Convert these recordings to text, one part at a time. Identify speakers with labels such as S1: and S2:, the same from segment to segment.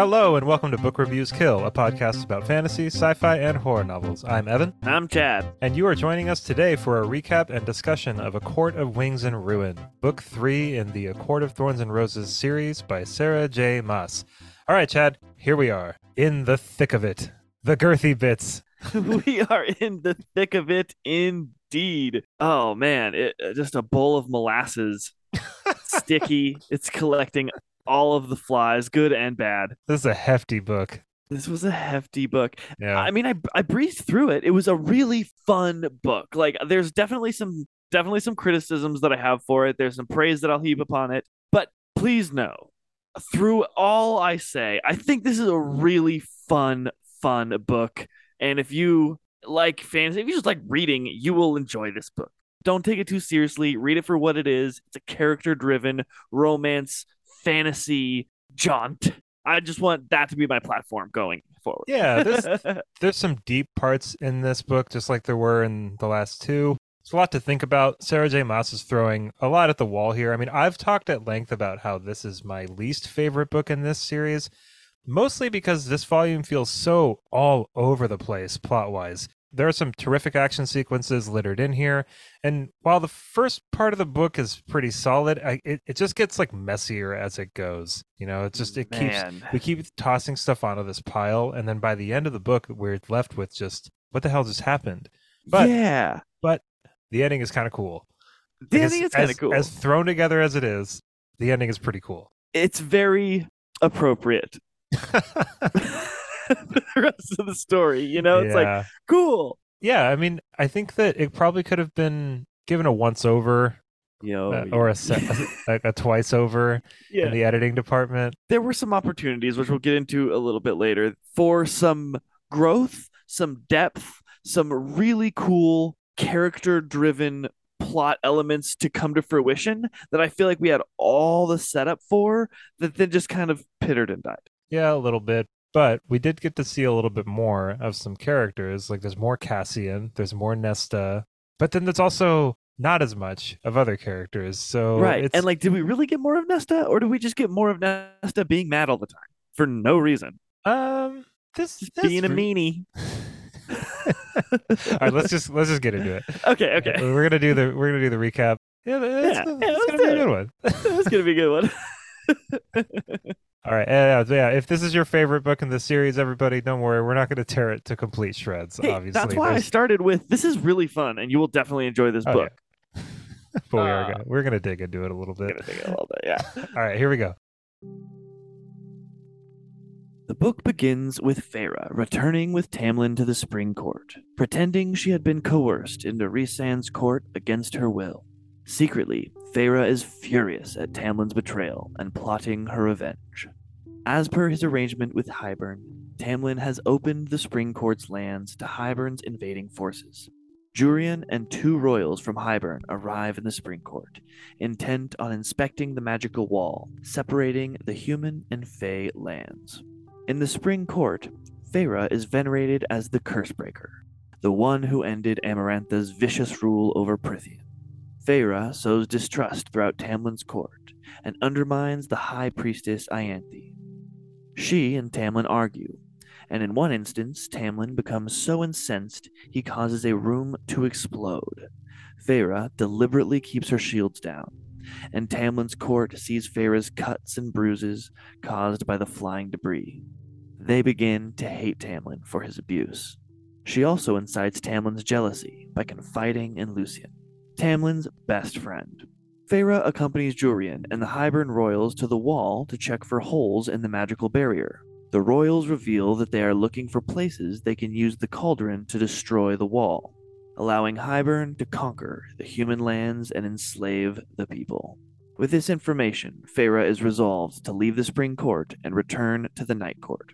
S1: Hello, and welcome to Book Reviews Kill, a podcast about fantasy, sci fi, and horror novels. I'm Evan,
S2: I'm Chad.
S1: and you are joining us today for a recap and discussion of A Court of Wings and Ruin, Book 3 in the A Court of Thorns and Roses series by Sarah J. Maas. All right, Chad, here we are, in the thick of it. The girthy bits.
S2: we are in the thick of it indeed. Oh man, it, uh, just a bowl of molasses. Sticky. It's collecting all of the flies, good and bad.
S1: This is a hefty book.
S2: This was a hefty book.
S1: Yeah.
S2: I mean, I I breezed through it. It was a really fun book. Like there's definitely some definitely some criticisms that I have for it. There's some praise that I'll heap upon it. But please know, through all I say, I think this is a really fun, fun book. And if you like fantasy, if you just like reading, you will enjoy this book. Don't take it too seriously. Read it for what it is. It's a character driven romance fantasy jaunt. I just want that to be my platform going forward.
S1: Yeah, this there's some deep parts in this book, just like there were in the last two. It's a lot to think about. Sarah J. Maas is throwing a lot at the wall here. I mean, I've talked at length about how this is my least favorite book in this series, mostly because this volume feels so all over the place plot wise. There are some terrific action sequences littered in here. And while the first part of the book is pretty solid, I, it, it just gets like messier as it goes. You know, it just, it keeps we keep tossing stuff onto this pile and then by the end of the book we're left with just what the hell just happened but-
S2: yeah, but
S1: the ending is kind of cool
S2: the ending is kind of cool.
S1: as thrown together as it is the ending is pretty cool
S2: it's very appropriate. the rest of the story, you know, it's like cool.
S1: yeah i mean i think that it probably could have been given a once over
S2: You know,
S1: uh, or a, a, a twice over
S2: yeah.
S1: in the editing department
S2: there were some opportunities, which we'll get into a little bit later, for some growth, some depth, some really cool character driven plot elements to come to fruition that I feel like we had all the setup for that then just kind of pittered and died.
S1: yeah a little bit but we did get to see a little bit more of some characters like there's more cassian there's more nesta but then there's also not as much of other characters so
S2: right.
S1: it's,
S2: And like, did we really get more of Nesta or did we just get more of Nesta being mad all the time for no reason?
S1: um this,
S2: Just
S1: this
S2: being a meanie.
S1: All right, let's just let's just get into it.
S2: Okay, okay.
S1: We're gonna do the we're gonna do the recap. Yeah, it's,
S2: Yeah,
S1: it's
S2: yeah,
S1: gonna be a good one.
S2: That's gonna be a good one.
S1: All right, yeah, yeah. If this is your favorite book in the series, everybody, don't worry. We're not gonna tear it to complete shreds.
S2: Hey,
S1: obviously,
S2: that's why I started with this is really fun and you will definitely enjoy this
S1: Oh,
S2: book.
S1: yeah. but we are
S2: Uh,
S1: gonna we're gonna dig into it a little bit.
S2: gonna take it a little bit, yeah.
S1: All right, here we go.
S2: The book begins with Feyre returning with Tamlin to the Spring Court, pretending she had been coerced into Rhysand's court against her will. Secretly, Feyre is furious at Tamlin's betrayal and plotting her revenge. As per his arrangement with Hybern, Tamlin has opened the Spring Court's lands to Hybern's invading forces. Jurian and two royals from Hybern arrive in the Spring Court, intent on inspecting the magical wall separating the human and Fey lands. In the Spring Court, Feyre is venerated as the Cursebreaker, the one who ended Amarantha's vicious rule over Prythian. Feyre sows distrust throughout Tamlin's court and undermines the High Priestess Ianthe. She and Tamlin argue, and in one instance, Tamlin becomes so incensed he causes a room to explode. Feyre deliberately keeps her shields down, and Tamlin's court sees Feyre's cuts and bruises caused by the flying debris. They begin to hate Tamlin for his abuse. She also incites Tamlin's jealousy by confiding in Lucien, Tamlin's best friend. Feyre accompanies Jurian and the Hybern royals to the wall to check for holes in the magical barrier. The royals reveal that they are looking for places they can use the cauldron to destroy the wall, allowing Hybern to conquer the human lands and enslave the people. With this information, Feyre is resolved to leave the Spring Court and return to the Night Court.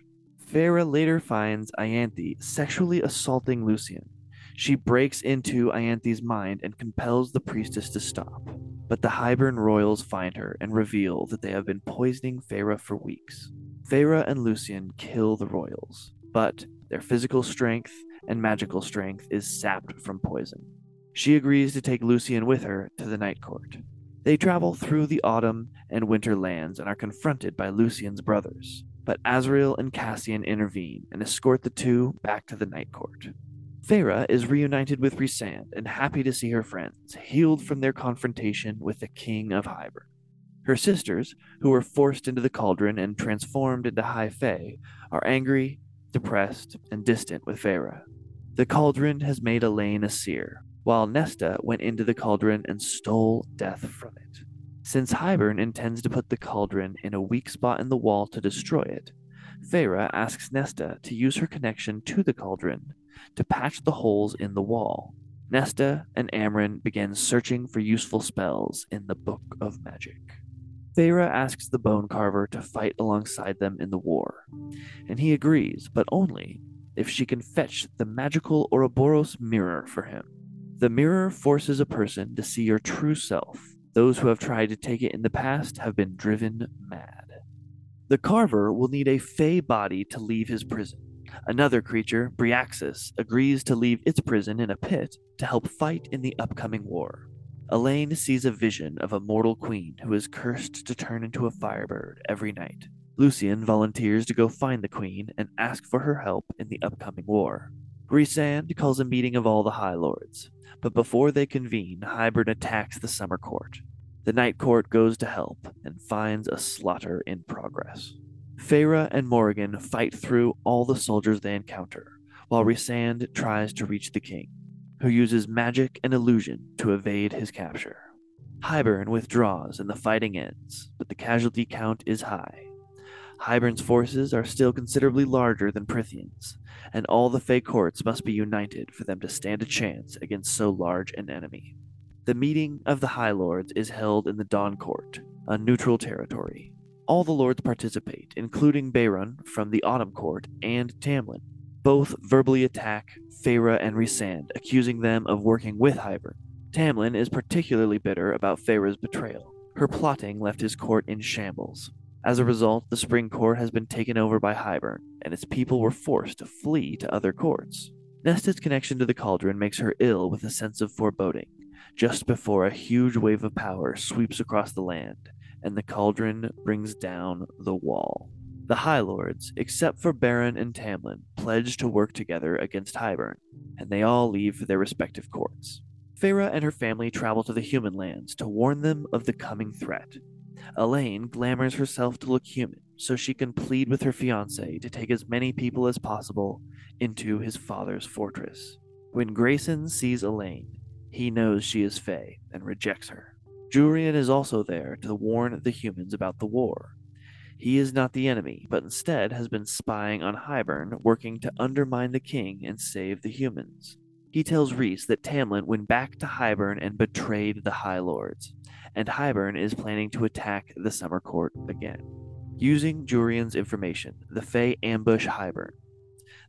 S2: Feyre later finds Ianthe sexually assaulting Lucien. She breaks into Ianthe's mind and compels the priestess to stop. But the Hybern royals find her and reveal that they have been poisoning Feyre for weeks. Feyre and Lucien kill the royals, but their physical strength and magical strength is sapped from poison. She agrees to take Lucien with her to the Night Court. They travel through the autumn and winter lands and are confronted by Lucien's brothers. but Azriel and Cassian intervene and escort the two back to the Night Court. Feyre is reunited with Rhysand and happy to see her friends, healed from their confrontation with the King of Hybern. Her sisters, who were forced into the cauldron and transformed into High Fae, are angry, depressed, and distant with Feyre. The cauldron has made Elain a seer, while Nesta went into the cauldron and stole death from it. Since Hybern intends to put the cauldron in a weak spot in the wall to destroy it, Feyre asks Nesta to use her connection to the cauldron to patch the holes in the wall. Nesta and Amren begin searching for useful spells in the Book of Magic. Feyre asks the Bone Carver to fight alongside them in the war, and he agrees, but only if she can fetch the magical Ouroboros mirror for him. The mirror forces a person to see your true self. Those who have tried to take it in the past have been driven mad. The Carver will need a Fey body to leave his prison. Another creature, Bryaxis, agrees to leave its prison in a pit to help fight in the upcoming war. Elain sees a vision of a mortal queen who is cursed to turn into a firebird every night. Lucien volunteers to go find the queen and ask for her help in the upcoming war. Rhysand calls a meeting of all the High Lords, but before they convene, Hybern attacks the Summer Court. The Night Court goes to help and finds a slaughter in progress. Feyre and Morrigan fight through all the soldiers they encounter, while Rhysand tries to reach the king, who uses magic and illusion to evade his capture. Hybern withdraws and the fighting ends, but the casualty count is high. Hybern's forces are still considerably larger than Prythian's, and all the Fey courts must be united for them to stand a chance against so large an enemy. The meeting of the High Lords is held in the Dawn Court, a neutral territory. All the lords participate, including Beron from the Autumn Court and Tamlin. Both verbally attack Feyre and Rhysand, accusing them of working with Hybern. Tamlin is particularly bitter about Feyre's betrayal. Her plotting left his court in shambles. As a result, the Spring Court has been taken over by Hybern, and its people were forced to flee to other courts. Nesta's connection to the cauldron makes her ill with a sense of foreboding, just before a huge wave of power sweeps across the land, and the cauldron brings down the wall. The High Lords, except for Beron and Tamlin, pledge to work together against Hybern, and they all leave for their respective courts. Feyre and her family travel to the human lands to warn them of the coming threat. Elain glamours herself to look human so she can plead with her fiance to take as many people as possible into his father's fortress. When Graysen sees Elain, he knows she is Fey and rejects her. Jurian is also there to warn the humans about the war. He is not the enemy, but instead has been spying on Hybern, working to undermine the king and save the humans. He tells Rhys that Tamlin went back to Hybern and betrayed the High Lords, and Hybern is planning to attack the Summer Court again. Using Jurian's information, the Fae ambush Hybern.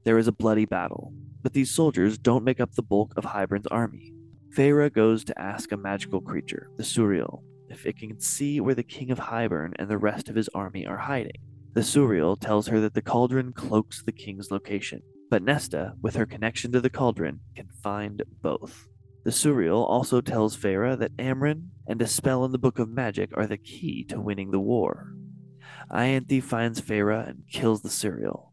S2: There is a bloody battle, but these soldiers don't make up the bulk of Hybern's army. Feyre goes to ask a magical creature, the Suriel, if it can see where the king of Hybern and the rest of his army are hiding. The Suriel tells her that the cauldron cloaks the king's location, but Nesta, with her connection to the cauldron, can find both. The Suriel also tells Feyre that Amren and a spell in the Book of Magic are the key to winning the war. Ianthe finds Feyre and kills the Suriel.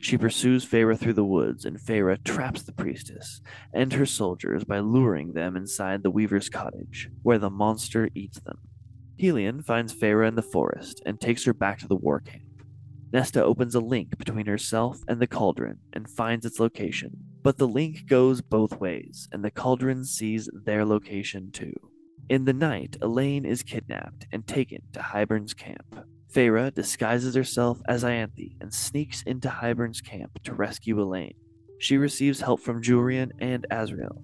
S2: She pursues Feyre through the woods, and Feyre traps the priestess and her soldiers by luring them inside the weaver's cottage, where the monster eats them. Helion finds Feyre in the forest and takes her back to the war camp. Nesta opens a link between herself and the cauldron and finds its location, but the link goes both ways, and the cauldron sees their location too. In the night, Elain is kidnapped and taken to Hybern's camp. Feyre disguises herself as Ianthe and sneaks into Hybern's camp to rescue Elain. She receives help from Jurian and Azriel,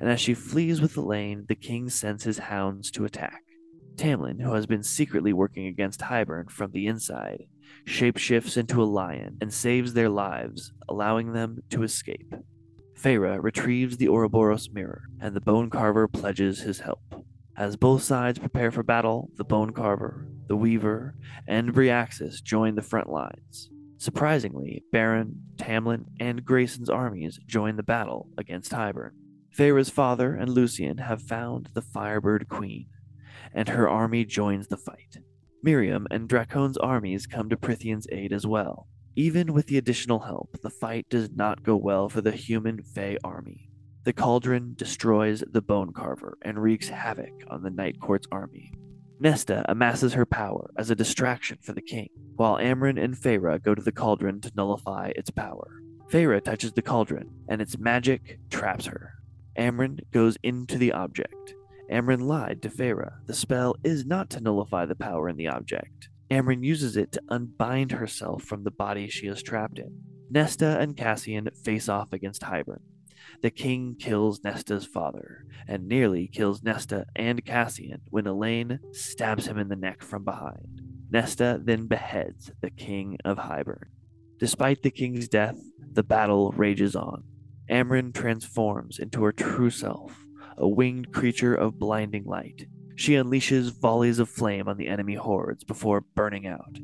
S2: and as she flees with Elain, the king sends his hounds to attack. Tamlin, who has been secretly working against Hybern from the inside, shapeshifts into a lion and saves their lives, allowing them to escape. Feyre retrieves the Ouroboros mirror, and the Bone Carver pledges his help. As both sides prepare for battle, the Bone Carver, the Weaver, and Bryaxis join the front lines. Surprisingly, Beron, Tamlin, and Graysen's armies join the battle against Hybern. Feyre's father and Lucien have found the Firebird Queen, and her army joins the fight. Miryam and Drakon's armies come to Prythian's aid as well. Even with the additional help, the fight does not go well for the human Fey army. The cauldron destroys the Bone Carver and wreaks havoc on the Night Court's army. Nesta amasses her power as a distraction for the king, while Amren and Feyre go to the cauldron to nullify its power. Feyre touches the cauldron, and its magic traps her. Amren goes into the object. Amren lied to Feyre. The spell is not to nullify the power in the object. Amren uses it to unbind herself from the body she is trapped in. Nesta and Cassian face off against Hybern. The king kills Nesta's father, and nearly kills Nesta and Cassian when Elain stabs him in the neck from behind. Nesta then beheads the king of Hybern. Despite the king's death, the battle rages on. Amren transforms into her true self, a winged creature of blinding light. She unleashes volleys of flame on the enemy hordes before burning out.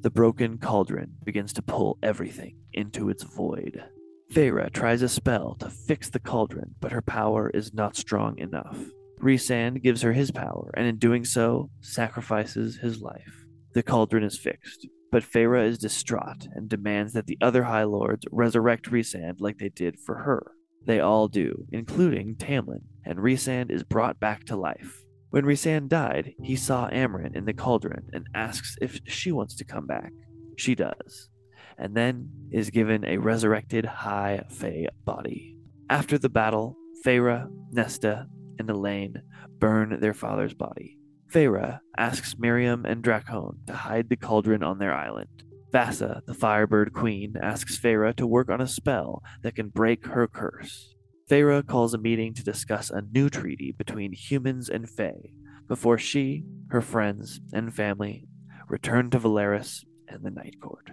S2: The broken cauldron begins to pull everything into its void. Feyre tries a spell to fix the cauldron, but her power is not strong enough. Rhysand gives her his power, and in doing so, sacrifices his life. The cauldron is fixed, but Feyre is distraught and demands that the other High Lords resurrect Rhysand like they did for her. They all do, including Tamlin, and Rhysand is brought back to life. When Rhysand died, he saw Amren in the cauldron and asks if she wants to come back. She does, and then is given a resurrected High Fae body. After the battle, Feyre, Nesta, and Elain burn their father's body. Feyre asks Miryam and Drakon to hide the cauldron on their island. Vassa, the Firebird Queen, asks Feyre to work on a spell that can break her curse. Feyre calls a meeting to discuss a new treaty between humans and Fae before she, her friends, and family return to Velaris and the Night Court.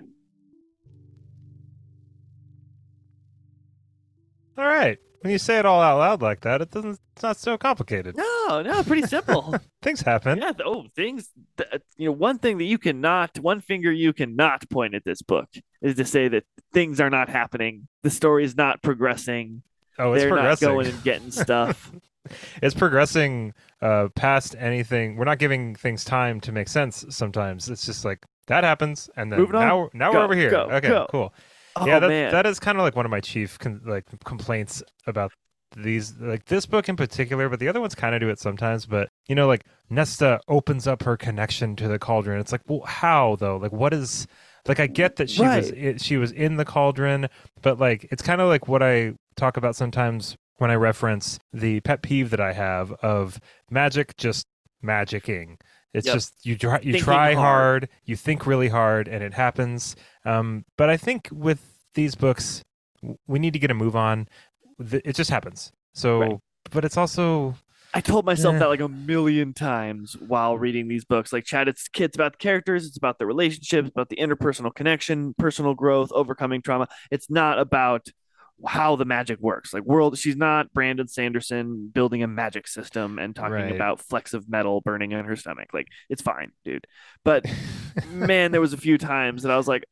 S1: All right. When you say it all out loud like that, it doesn't. It's not so complicated.
S2: No, no, pretty simple.
S1: Things happen.
S2: yeah, oh, things. Th- you know, one thing that you cannot, one finger you cannot point at this book is to say that things are not happening. The story is not progressing.
S1: Oh, it's
S2: They're
S1: progressing.
S2: not going and getting stuff.
S1: it's progressing uh, past anything. We're not giving things time to make sense. Sometimes it's just like that happens, and then now now
S2: Go,
S1: we're over here.
S2: go,
S1: okay,
S2: go.
S1: cool.
S2: Oh
S1: yeah, that,
S2: man,
S1: that is kind of like one of my chief con- like complaints about these like this book in particular but the other ones kind of do it sometimes but you know like nesta opens up her connection to the cauldron. It's like well how though? Like what is like i get that she was
S2: Right.
S1: i she was in the cauldron but like it's kind of like what i talk about sometimes when i reference the pet peeve that i have of magic just magicking it's
S2: Yep.
S1: just you try you
S2: Thinking
S1: try
S2: hard.
S1: hard you think really hard and it happens um, but I think with these books, we need to get a move on. It just happens. So,
S2: Right.
S1: but it's also
S2: I told myself
S1: Yeah.
S2: that like a million times while reading these books. Like, Chad, it's kids about the characters, it's about the relationships, about the interpersonal connection, personal growth, overcoming trauma. It's not about how the magic works. Like, world, she's not Brandon Sanderson building a magic system and talking
S1: Right.
S2: about flecks of metal burning on her stomach. Like, it's fine, dude. But man, there was a few times that I was like,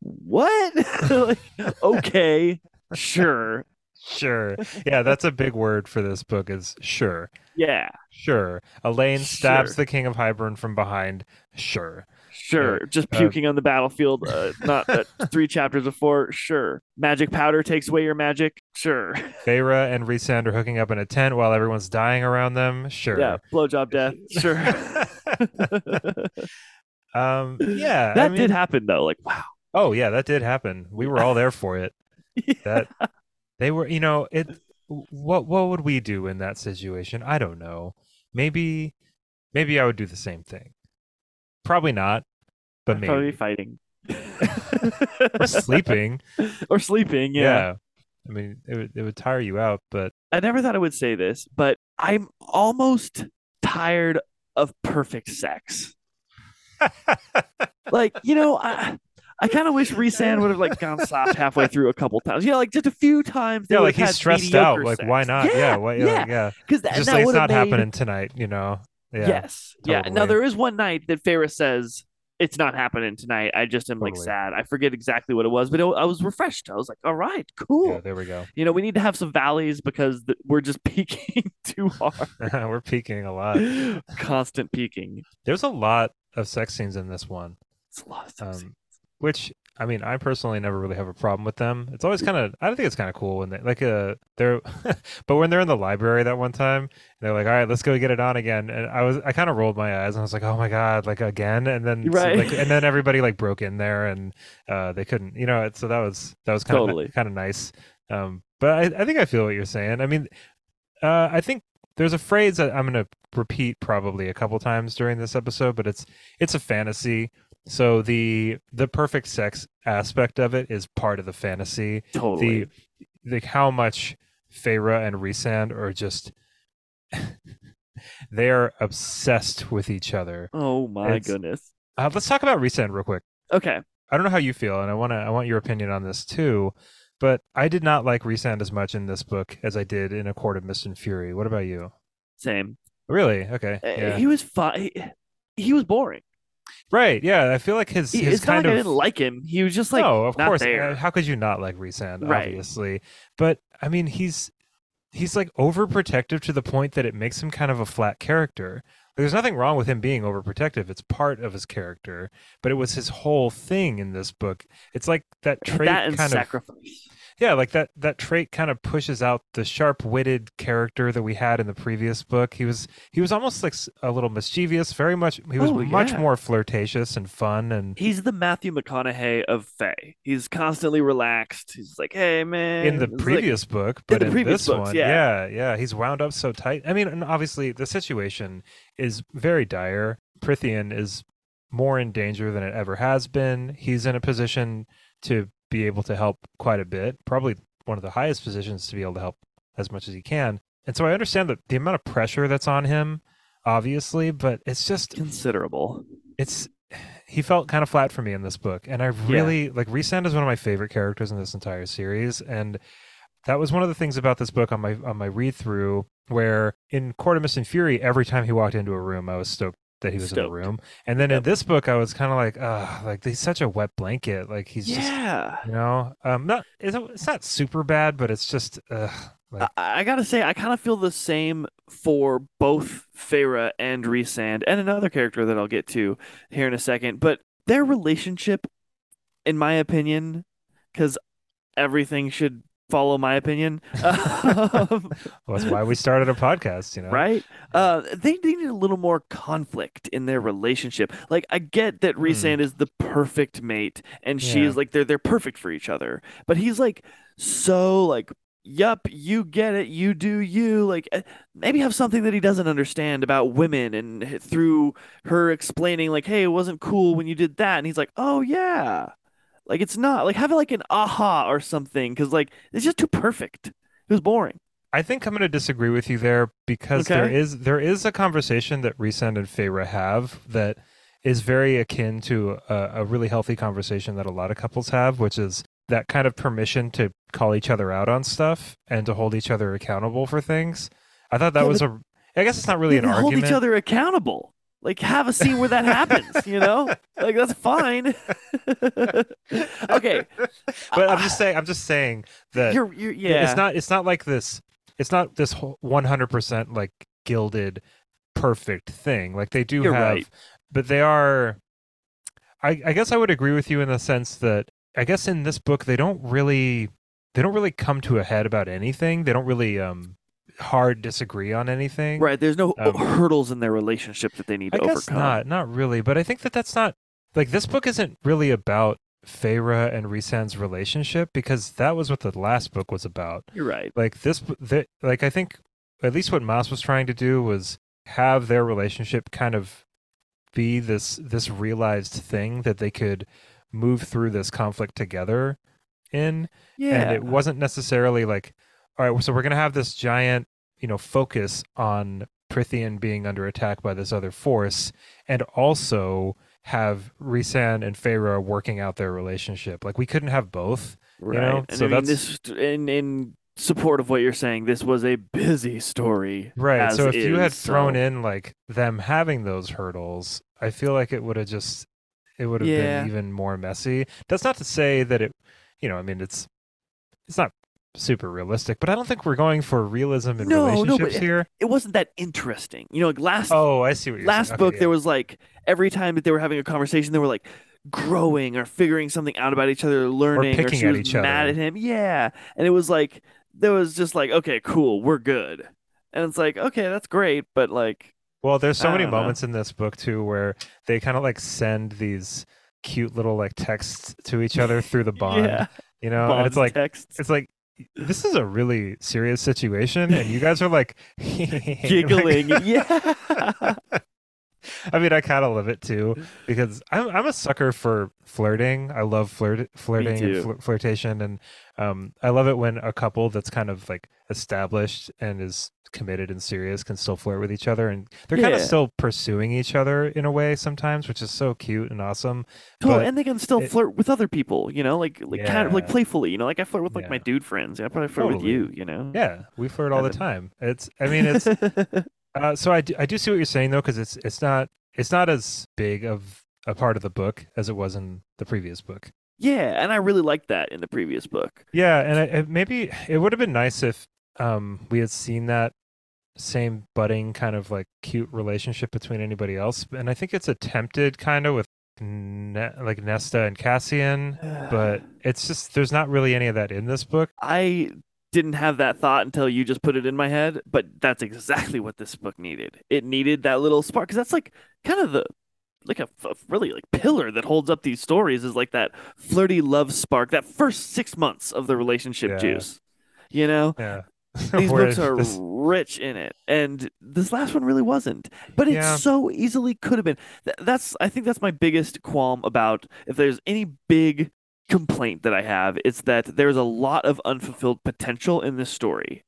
S2: what? like, okay, sure.
S1: sure. Yeah, that's a big word for this book. Is sure,
S2: Yeah,
S1: sure. Elain stabs
S2: Sure.
S1: the King of Hybern from behind. Sure.
S2: Sure, just
S1: uh,
S2: puking on the battlefield. Uh, not uh, three chapters before. Sure, magic powder takes away your magic. Sure,
S1: Feyre and Rhysand are hooking up in a tent while everyone's dying around them. Sure.
S2: yeah, blowjob death. Sure,
S1: um. Yeah. I
S2: that
S1: mean-
S2: did happen though. Like, wow.
S1: Oh yeah, that did happen. We were all there for it. That they were, you know, it. What what would we do in that situation? I don't know. Maybe, maybe I would do the same thing. Probably not, but maybe
S2: Probably fighting
S1: or sleeping.
S2: or sleeping.
S1: Yeah.
S2: Yeah.
S1: I mean, it would it would tire you out, but
S2: I never thought I would say this, but I'm almost tired of perfect sex. Like, you know, I I kind of wish Rhysand would have like gone soft halfway through a couple times. You know, like just a few times.
S1: yeah, like he's stressed out.
S2: mediocre
S1: Like, why not? Yeah, yeah,
S2: yeah.
S1: yeah.
S2: Because
S1: It's
S2: that,
S1: just
S2: that
S1: like it's not
S2: made,
S1: happening tonight, you know. Yeah.
S2: Yes. Yeah. Now there is one night that Feyre says, it's not happening tonight. I just am like sad. I forget exactly what it was, but it, I was refreshed. I was like, all right, cool.
S1: Yeah, there we go.
S2: You know, we need to have some valleys because th- we're just peaking too hard.
S1: We're peaking a lot.
S2: Constant peaking.
S1: There's a lot of sex scenes in this one,
S2: It's a lot of stuff.
S1: um, which I mean, I personally never really have a problem with them. It's always kind of, I think it's kind of cool when they like uh they're, but when they're in the library that one time, they're like, all right, let's go get it on again, and I was, I kind of rolled my eyes and I was like, oh my god, like again, and then so,
S2: Right.
S1: like, and then everybody like broke in there and uh they couldn't, you know, so that was that was kind
S2: Totally.
S1: of kind of nice. Um, but I, I think I feel what you're saying. I mean, uh, I think there's a phrase that I'm going to repeat probably a couple times during this episode, but it's it's a fantasy. So the the perfect sex aspect of it is part of the fantasy.
S2: totally.
S1: The like how much Feyre and Rhysand are just they are obsessed with each other.
S2: oh my
S1: it's-
S2: goodness.
S1: Uh, let's talk about Rhysand real quick.
S2: Okay.
S1: I don't know how you feel, and I want to I want your opinion on this too. But I did not like Rhysand as much in this book as I did in A Court of Mist and Fury. What about you?
S2: Same.
S1: Really? Okay.
S2: Uh,
S1: Yeah.
S2: He was fine. He was boring.
S1: Right. Yeah. I feel like his his
S2: it's not
S1: kind
S2: like I
S1: of
S2: didn't like him. He was just like
S1: no, of
S2: not
S1: course.
S2: there.
S1: How could you not like Rhysand?
S2: Right.
S1: Obviously, but I mean, he's he's like overprotective to the point that it makes him kind of a flat character. There's nothing wrong with him being overprotective. It's part of his character, but it was his whole thing in this book. It's like that trait
S2: that and
S1: kind of
S2: sacrifice.
S1: Yeah, like that that trait kind of pushes out the sharp-witted character that we had in the previous book. He was he was almost like a little mischievous, very much he was
S2: Oh,
S1: much
S2: yeah.
S1: more flirtatious and fun and
S2: He's the Matthew McConaughey of Fae. He's constantly relaxed. He's like, hey man.
S1: in the
S2: It's like-
S1: previous book, but in,
S2: previous
S1: this
S2: books,
S1: one,
S2: yeah.
S1: yeah, yeah, he's wound up so tight. I mean, and obviously the situation is very dire. Prythian is more in danger than it ever has been. He's in a position to be able to help quite a bit, probably one of the highest positions to be able to help as much as he can. And so I understand that the amount of pressure that's on him, obviously, but it's just
S2: considerable.
S1: it's he felt kind of flat for me in this book and i really like Rhysand is one of my favorite characters in this entire series and that was one of the things about this book on my on my read through where in court of mist and fury every time he walked into a room i was stoked that he was in the room and then in this book i was kind of like uh like he's such a wet blanket like he's just
S2: yeah.
S1: you know um not it's, it's not super bad but it's just uh like
S2: I, I gotta say, I kind of feel the same for both Feyre and Rhysand, and another character that I'll get to here in a second. But their relationship, in my opinion, because everything should follow my opinion, um,
S1: that's why we started a podcast you know
S2: right? Uh, they needed a little more conflict in their relationship. Like, I get that Rhysand is the perfect mate, and she is like they're they're perfect for each other. But he's like so like, yup, you get it, you do you. Like, eh, maybe have something that he doesn't understand about women, and through her explaining, like, hey, it wasn't cool when you did that, and he's like, oh yeah. Like it's not like have like an aha or something because like it's just too perfect. It was boring.
S1: I think I'm going to disagree with you there because there
S2: Okay.
S1: is there is a conversation that Rhysand and Feyre have that is very akin to a, a really healthy conversation that a lot of couples have, which is that kind of permission to call each other out on stuff and to hold each other accountable for things. I thought that
S2: Yeah,
S1: was a. I guess it's not really an
S2: hold
S1: argument.
S2: Hold each other accountable. Like have a scene where that happens, you know? Like that's fine. okay.
S1: but I'm just saying. I'm just saying that
S2: You're you're yeah.
S1: it's not it's not like this it's not this whole 100% like gilded perfect thing like they do
S2: You're
S1: have
S2: right.
S1: but they are I, I guess i would agree with you in the sense that i guess in this book they don't really they don't really come to a head about anything they don't really um hard disagree on anything
S2: right, there's no
S1: Um,
S2: hurdles in their relationship that they need
S1: I
S2: to
S1: guess
S2: overcome.
S1: not, not really. But I think that that's not like this book isn't really about Feyre and Rhysand's relationship because that was what the last book was about.
S2: You're right.
S1: Like this, the, like I think at least what Maas was trying to do was have their relationship kind of be this this realized thing that they could move through this conflict together in
S2: Yeah.
S1: and it wasn't necessarily like all right so we're going to have this giant you know focus on Prythian being under attack by this other force and also have Rhysand and Feyre working out their relationship like we couldn't have both
S2: right.
S1: know,
S2: and
S1: so
S2: I mean
S1: that's-
S2: this in in support of what you're saying, this was a busy story.
S1: right so if you had thrown
S2: so-
S1: in like them having those hurdles I feel like it would have just it would have
S2: Yeah.
S1: been even more messy. That's not to say that it, you know, I mean, it's it's not super realistic, but I don't think we're going for realism in
S2: No, no, but
S1: relationships here.
S2: It wasn't that interesting. You know, like last
S1: Oh, I see what you're
S2: last
S1: saying.
S2: book
S1: Okay,
S2: there
S1: yeah.
S2: was like every time that they were having a conversation they were like growing or figuring something out about each other, learning, or,
S1: picking
S2: she
S1: at
S2: was
S1: each
S2: mad
S1: other.
S2: at him. Yeah, and it was like there was just like, okay, cool, we're good, and it's like, okay, that's great, but like,
S1: Well, there's so
S2: I
S1: many
S2: don't know.
S1: moments in this book too where they kind of like send these cute little like texts to each other through the bond,
S2: yeah,
S1: you know, and it's like
S2: texts,
S1: it's like this is a really serious situation, and you guys are like
S2: giggling, yeah,
S1: I mean, I kind of love it too because I'm I'm a sucker for flirting. I love flirt flirting and flir- flirtation, and um, I love it when a couple that's kind of like established and is committed and serious can still flirt with each other, and they're kind of still pursuing each other in a way sometimes, which is so cute and awesome.
S2: Totally,
S1: but
S2: and they can still
S1: it-
S2: flirt with other people, you know, like like kind of like playfully, you know, like I flirt with like my dude friends, I probably flirt with you, you know,
S1: Yeah, we flirt all the time. It's I mean it's Uh, so I do, I do see what you're saying though, because it's it's not it's not as big of a part of the book as it was in the previous book.
S2: yeah, and I really liked that in the previous book.
S1: Yeah, and it, it, maybe it would have been nice if um, we had seen that same budding kind of like cute relationship between anybody else. And I think it's attempted kind of with ne- like Nesta and Cassian, but it's just there's not really any of that in this book.
S2: I didn't have that thought until you just put it in my head, but that's exactly what this book needed. It needed that little spark because that's like kind of the like a really like pillar that holds up these stories is like that flirty love spark, that first six months of the relationship
S1: Yeah.
S2: juice. You know,
S1: Yeah.
S2: these books are
S1: this-
S2: rich in it, and this last one really wasn't. But it
S1: Yeah.
S2: so easily could have been. That's I think that's my biggest qualm about if there's any big complaint that I have, it's that there's a lot of unfulfilled potential in this story,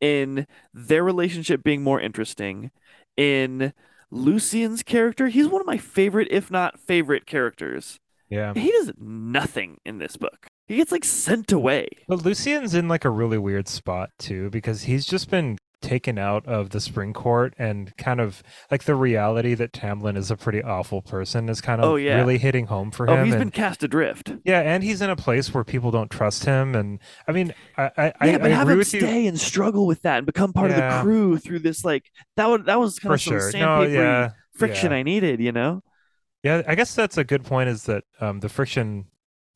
S2: in their relationship being more interesting, in Lucien's character. He's one of my favorite, if not favorite, characters.
S1: yeah.
S2: He does nothing in this book. He gets like sent away.
S1: But Lucien's in like a really weird spot too because he's just been taken out of the spring court and kind of like the reality that Tamlin is a pretty awful person is kind of
S2: Oh, yeah.
S1: really hitting home for him.
S2: Oh,
S1: him.
S2: he's
S1: and,
S2: been cast adrift.
S1: yeah, and he's in a place where people don't trust him. And I mean, I I,
S2: yeah, but
S1: I
S2: have him
S1: with you.
S2: stay and struggle with that and become part of the crew through this like that would that was kind
S1: For
S2: of some
S1: sure. No, yeah.
S2: friction
S1: yeah.
S2: I needed, you know?
S1: Yeah, I guess that's a good point is that um, the friction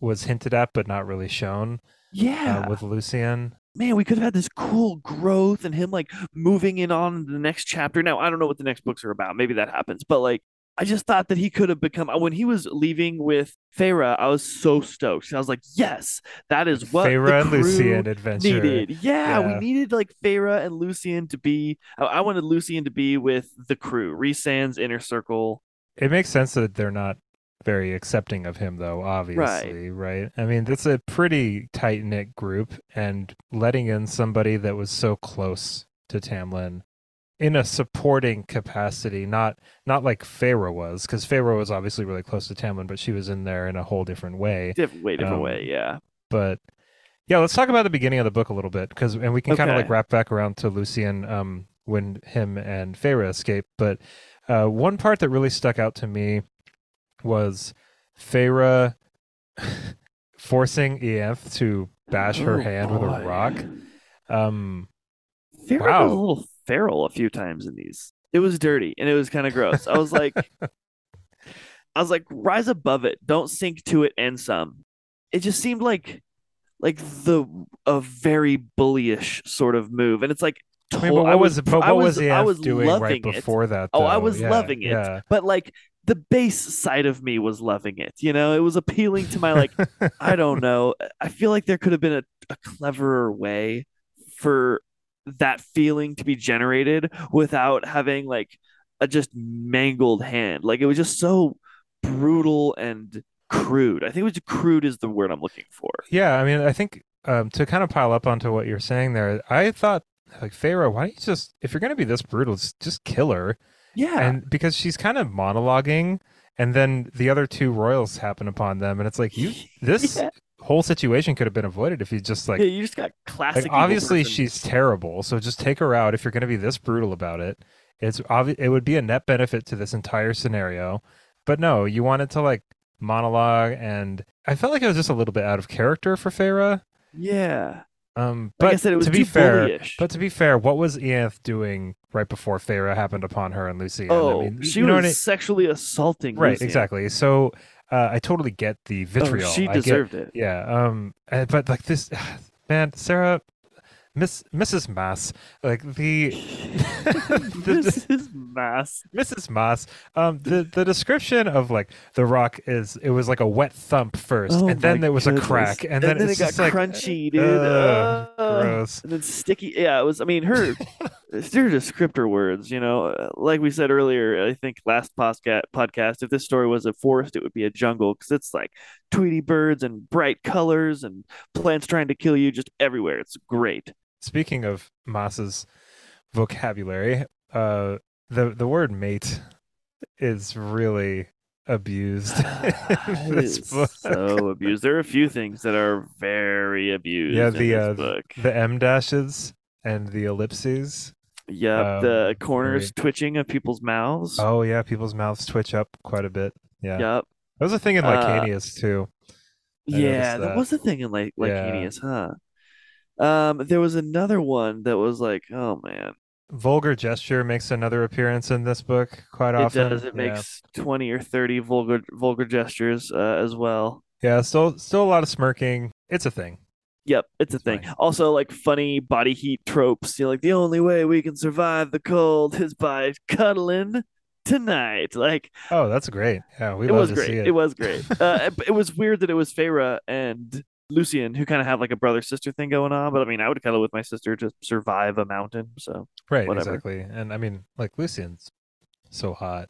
S1: was hinted at but not really shown
S2: Yeah.
S1: uh, with Lucien.
S2: Man, we could have had this cool growth and him like moving in on the next chapter. Now, I don't know what the next books are about. Maybe that happens, but like I just thought that he could have become when he was leaving with Feyre, I was so stoked. I was like, yes, that is what
S1: Feyre and Lucien adventure.
S2: needed. Yeah, we needed like Feyre and Lucien to be. I, wanted Lucien to be with the crew, Rhysand's inner circle.
S1: It makes sense that they're not very accepting of him, though. Obviously, right? I mean, it's a pretty tight knit group, and letting in somebody that was so close to Tamlin in a supporting capacity, not not like Feyre was, because Feyre was obviously really close to Tamlin, but she was in there in a whole different way.
S2: Different way, different
S1: Um,
S2: way. Yeah.
S1: But yeah, let's talk about the beginning of the book a little bit, because and we can kind of like wrap back around to Lucien um, when him and Feyre escape. But uh, one part that really stuck out to me was Feyre forcing Ianthe to bash her
S2: Oh,
S1: hand with a rock. Um,
S2: Feyre
S1: Wow.
S2: was a little feral a few times in these. It was dirty and it was kind of gross. I was like, I was like, rise above it. Don't sink to it and some. It just seemed like, like the a very bullyish sort of move, and it's like,
S1: I mean,
S2: to-
S1: but what was, but
S2: I
S1: what was,
S2: I was
S1: doing right
S2: loving it.
S1: before that?
S2: Oh, I was
S1: Yeah,
S2: loving it.
S1: Yeah.
S2: But like the base side of me was loving it. You know, it was appealing to my like I don't know. I feel like there could have been a, a cleverer way for that feeling to be generated without having like a just mangled hand. Like it was just so brutal and crude. I think it was crude is the word I'm looking for.
S1: Yeah, I mean, I think um, to kind of pile up onto what you're saying there, I thought like Feyre, why don't you just if you're gonna be this brutal, just, just kill her,
S2: Yeah.
S1: and because she's kind of monologuing, and then the other two royals happen upon them, and it's like you this
S2: Yeah.
S1: whole situation could have been avoided if you just like,
S2: yeah, you just got classic.
S1: like obviously
S2: person.
S1: she's terrible, so just take her out if you're gonna be this brutal about it. It's obvious it would be a net benefit to this entire scenario, but no, you wanted to like monologue, and I felt like it was just a little bit out of character for Feyre.
S2: Yeah.
S1: Um,
S2: Like
S1: but
S2: I said, it was
S1: to be fair,
S2: bullyish.
S1: but to be fair, what was Ianthe doing right before Feyre happened upon her and Lucy?
S2: oh,
S1: I mean,
S2: she was
S1: I-
S2: sexually assaulting.
S1: right,
S2: Lucien.
S1: exactly. So uh, I totally get the
S2: Oh,
S1: vitriol.
S2: she
S1: I get-
S2: deserved it.
S1: yeah. Um. uh, But like this, man, Sarah, Miss Mrs. Mass, like the, the
S2: is mass.
S1: Mrs. Moss, um, the the description of like the rock is it was like a wet thump first,
S2: Oh
S1: and then there was
S2: goodness.
S1: a crack, and, then,
S2: it
S1: it's
S2: got
S1: like
S2: crunchy, dude.
S1: ugh,
S2: Ugh.
S1: gross.
S2: And then sticky. Yeah, it was. I mean, her, it's her descriptor words. You know, Uh, like we said earlier, I think last podcast. Podcast. If this story was a forest, it would be a jungle because it's like Tweety birds and bright colors and plants trying to kill you just everywhere. It's great.
S1: Speaking of Maas's vocabulary, uh, the the word mate is really abused in this book.
S2: so abused. There are a few things that are very abused.
S1: Yeah, the, uh, the M dashes and the ellipses.
S2: Yep,
S1: um,
S2: the corners twitching of people's mouths.
S1: Oh yeah, people's mouths twitch up quite a bit. Yeah,
S2: Yep.
S1: that was a thing in
S2: Uh,
S1: Licanius too. I
S2: Yeah, that
S1: that.
S2: was a thing in like like
S1: Yeah.
S2: Huh? Um, there was another one that was like, oh man,
S1: Vulgar gesture makes another appearance in this book quite
S2: it
S1: often.
S2: does. It
S1: yeah.
S2: makes twenty or thirty vulgar vulgar gestures uh, as well.
S1: yeah, still still a lot of smirking. It's a thing.
S2: Yep, it's a
S1: It's
S2: thing.
S1: fine.
S2: Also, like funny body heat tropes. You know, like the only way we can survive the cold is by cuddling tonight. Like
S1: Oh, that's great. Yeah, we
S2: it
S1: love
S2: was
S1: to
S2: great.
S1: see
S2: It.
S1: it.
S2: was great. uh, it, it was weird that it was Feyre and Lucien who kind of have like a brother sister thing going on. But I mean, I would cuddle with my sister to survive a mountain. So
S1: right,
S2: whatever.
S1: exactly. And I mean, like Lucien's so hot.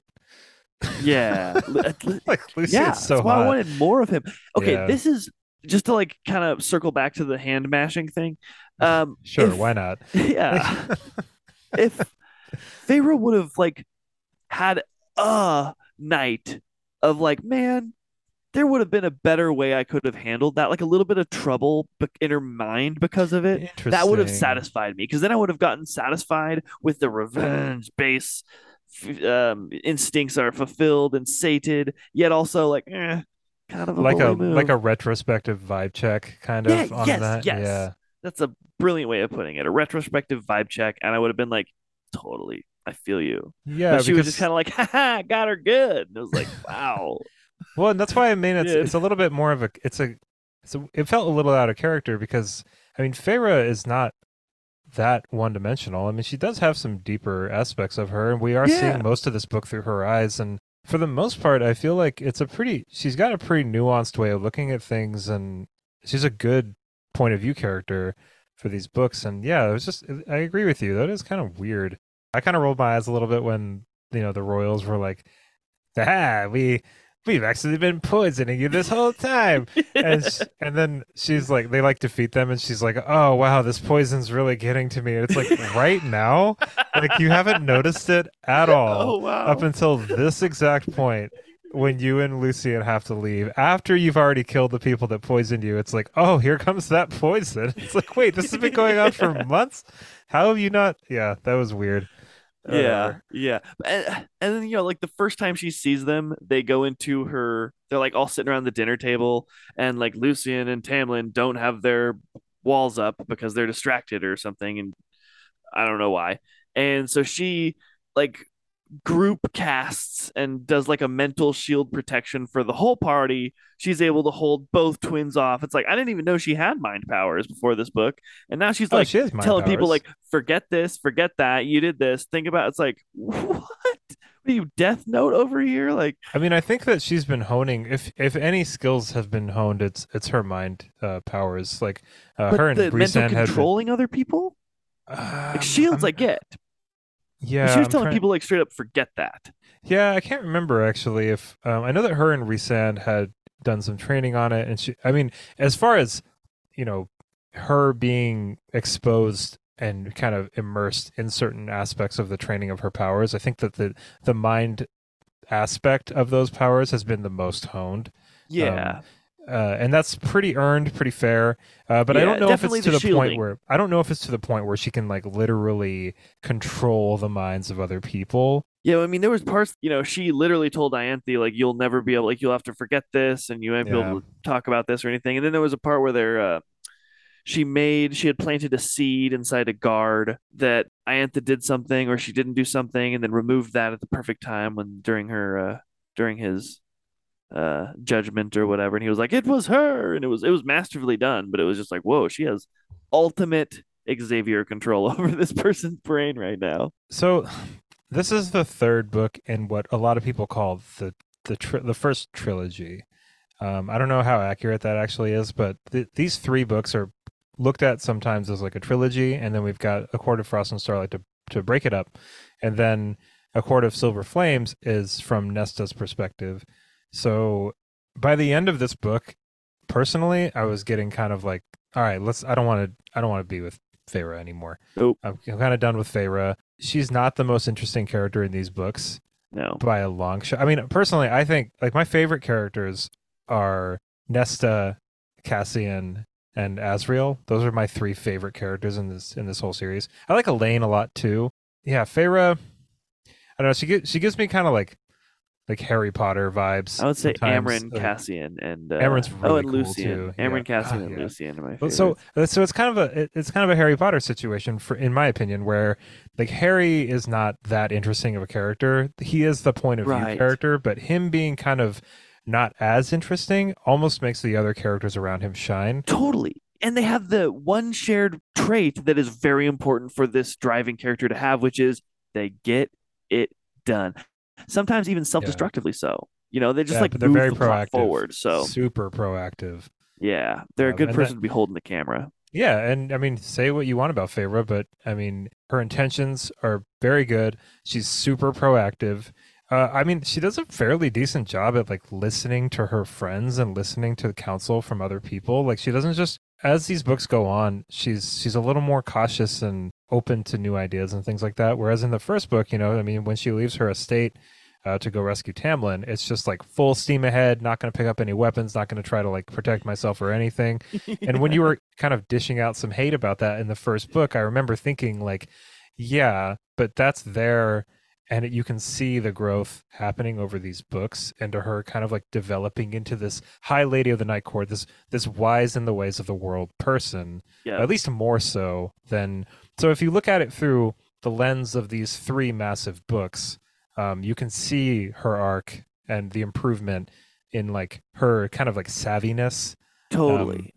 S2: yeah,
S1: like Lucien's
S2: yeah.
S1: so
S2: that's why
S1: hot.
S2: I wanted more of him. Okay,
S1: Yeah.
S2: this is just to like kind of circle back to the hand mashing thing. Um,
S1: Sure,
S2: if-
S1: why not?
S2: Yeah. if Feyre would have like had a night of like, man, there would have been a better way I could have handled that, like a little bit of trouble in her mind because of it. That would have satisfied me because then I would have gotten satisfied with the revenge base um, instincts are fulfilled and sated, yet also like, eh, kind of a
S1: like a
S2: move.
S1: like a retrospective vibe check kind
S2: Yeah,
S1: of on
S2: yes,
S1: that.
S2: yes.
S1: Yeah.
S2: That's a brilliant way of putting it. A retrospective vibe check, and I would have been like, totally, I feel you.
S1: Yeah,
S2: but she was just kind of like, haha, got her good. And it was like, wow.
S1: Well, and that's why I mean it's
S2: Yeah.
S1: it's a little bit more of a it's a a, it felt a little out of character because I mean Feyre is not that one dimensional. I mean she does have some deeper aspects of her and we are
S2: Yeah.
S1: seeing most of this book through her eyes and for the most part I feel like it's a pretty she's got a pretty nuanced way of looking at things and she's a good point of view character for these books and yeah, it was just I agree with you. That is kind of weird. I kind of rolled my eyes a little bit when you know the royals were like, "Ah, we we've actually been poisoning you this whole time." and sh- and then she's like, they like defeat them, and she's like, "Oh wow, this poison's really getting to me." And it's like right now, like you haven't noticed it at all
S2: oh wow.
S1: up until this exact point. When you and Lucien have to leave after you've already killed the people that poisoned you, it's like, oh, here comes that poison. It's like, wait, this has been going on for months. How have you not? Yeah, that was weird.
S2: Yeah, yeah. And, and then you know, like the first time she sees them, they go into her. They're like all sitting around the dinner table, and like Lucien and Tamlin don't have their walls up because they're distracted or something, and I don't know why. And so she like group casts and does like a mental shield protection for the whole party. She's able to hold both twins off. It's like I didn't even know she had mind powers before this book, and now she's
S1: Oh,
S2: like
S1: she
S2: telling people like forget this forget that you did this think about it's like what are you death note over here like
S1: I mean, I think that she's been honing. If if any skills have been honed, it's it's her mind uh, powers. Like uh, her and
S2: the mental
S1: had been-
S2: controlling other people
S1: Um,
S2: like shields
S1: I'm-
S2: i get
S1: yeah,
S2: she was
S1: I'm
S2: telling
S1: trying-
S2: people like straight up forget that
S1: Yeah, I can't remember actually. If um, I know that her and Rhysand had done some training on it, and she. I mean, as far as you know, her being exposed and kind of immersed in certain aspects of the training of her powers, I think that the the mind aspect of those powers has been the most honed.
S2: yeah
S1: uh, and that's pretty earned, pretty fair. Uh, but I don't know if it's to
S2: the
S1: the, point where I don't know if it's to the point where she can like literally control the minds of other people.
S2: Yeah, I mean, there was parts, you know, she literally told Ianthe, like, you'll never be able, like, you'll have to forget this and you won't be able to talk about this or anything. And then there was a part where they're, uh, she made, she had planted a seed inside a guard that Ianthe did something or she didn't do something and then removed that at the perfect time when during her, uh, during his, uh, judgment or whatever. And he was like, it was her. And it was, it was masterfully done, but it was just like, whoa, she has ultimate Xavier control over this person's brain right now.
S1: So, this is the third book in what a lot of people call the the the first trilogy. Um, I don't know how accurate that actually is, but th- these three books are looked at sometimes as like a trilogy, and then we've got A Court of Frost and Starlight to to break it up, and then A Court of Silver Flames is from Nesta's perspective. So by the end of this book, personally, I was getting kind of like, all right, let's. I don't want to. I don't want to be with Feyre anymore.
S2: Nope.
S1: I'm, I'm kind of done with Feyre. She's not the most interesting character in these books
S2: No.
S1: by a long shot. I mean, personally, I think like my favorite characters are Nesta, Cassian, and Azriel. Those are my three favorite characters in this in this whole series. I like Elain a lot too. Yeah, Feyre. I don't know. She gives she gives me kind of like like Harry Potter vibes.
S2: I would say
S1: sometimes. Like,
S2: Cassian, and uh,
S1: Amren's
S2: oh,
S1: really
S2: and
S1: cool,
S2: Lucien.
S1: too. Yeah.
S2: Cassian,
S1: Ah,
S2: and
S1: yeah.
S2: Lucien are my
S1: Well,
S2: favorites.
S1: so uh, so it's kind of a it's kind of a Harry Potter situation for in my opinion where like Harry is not that interesting of a character. He is the point of view
S2: Right.
S1: character, but him being kind of not as interesting almost makes the other characters around him shine.
S2: totally. And they have the one shared trait that is very important for this driving character to have, which is they get it done. Sometimes even self-destructively so. You know, they just
S1: Yeah,
S2: like
S1: they're
S2: move
S1: very
S2: the
S1: proactive.
S2: forward. So
S1: Super proactive.
S2: yeah, they're a
S1: Um,
S2: good person
S1: that-
S2: to be holding the camera.
S1: Yeah, and I mean, say what you want about Feyre, but I mean, her intentions are very good. She's super proactive. Uh, I mean, she does a fairly decent job at like listening to her friends and listening to the counsel from other people. Like, she doesn't just as these books go on, she's she's a little more cautious and open to new ideas and things like that. Whereas in the first book, you know, I mean, when she leaves her estate uh, to go rescue Tamlin, it's just like full steam ahead. Not going to pick up any weapons. Not going to try to like protect myself or anything. And when you were kind of dishing out some hate about that in the first book, I remember thinking like, yeah, but that's there and it, you can see the growth happening over these books and to her kind of like developing into this high lady of the night court, this this wise in the ways of the world person,
S2: yeah,
S1: at least more so than so if you look at it through the lens of these three massive books, um, you can see her arc and the improvement in like her kind of like savviness
S2: totally.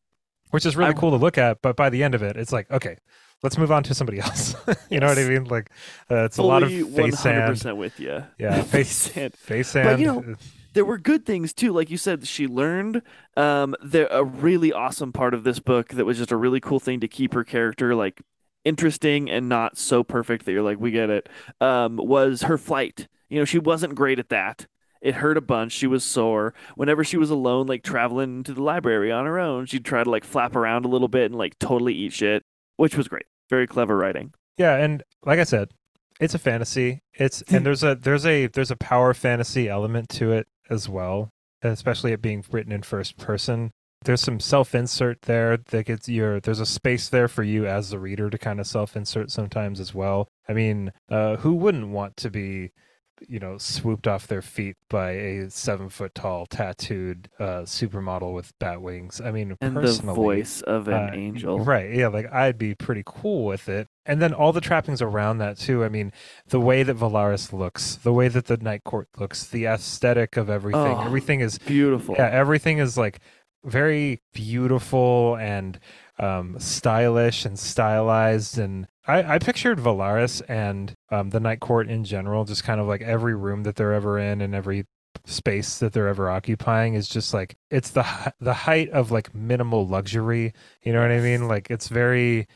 S1: which is really
S2: I-
S1: cool to look at. But by the end of it, it's like, okay, let's move on to somebody else. you know what I mean? Like, uh, it's a lot of face sand.
S2: 100% with you.
S1: Yeah,
S2: face
S1: face
S2: sand.
S1: face sand.
S2: But, you know, there were good things too like you said she learned um there a really awesome part of this book that was just a really cool thing to keep her character like interesting and not so perfect that you're like we get it um was her flight you know she wasn't great at that it hurt a bunch she was sore whenever she was alone like traveling to the library on her own she'd try to like flap around a little bit and like totally eat shit which was great very clever writing
S1: yeah, and like I said, it's a fantasy. It's and there's a there's a there's a power fantasy element to it as well, especially it being written in first person. There's some self insert there that gets your there's a space there for you as the reader to kind of self insert sometimes as well. I mean, uh, who wouldn't want to be, you know, swooped off their feet by a seven foot tall tattooed uh, supermodel with bat wings? I mean,
S2: and the voice of an
S1: uh,
S2: angel
S1: Right. Yeah. Like I'd be pretty cool with it. And then all the trappings around that too. I mean, the way that Velaris looks, the way that the Night Court looks, the aesthetic of everything.
S2: Oh,
S1: everything is
S2: beautiful
S1: yeah, everything is like very beautiful and um, stylish and stylized. And I, I pictured Velaris and um, the Night Court in general, just kind of like every room that they're ever in and every space that they're ever occupying is just like it's the the height of like minimal luxury. You know what I mean? Like it's very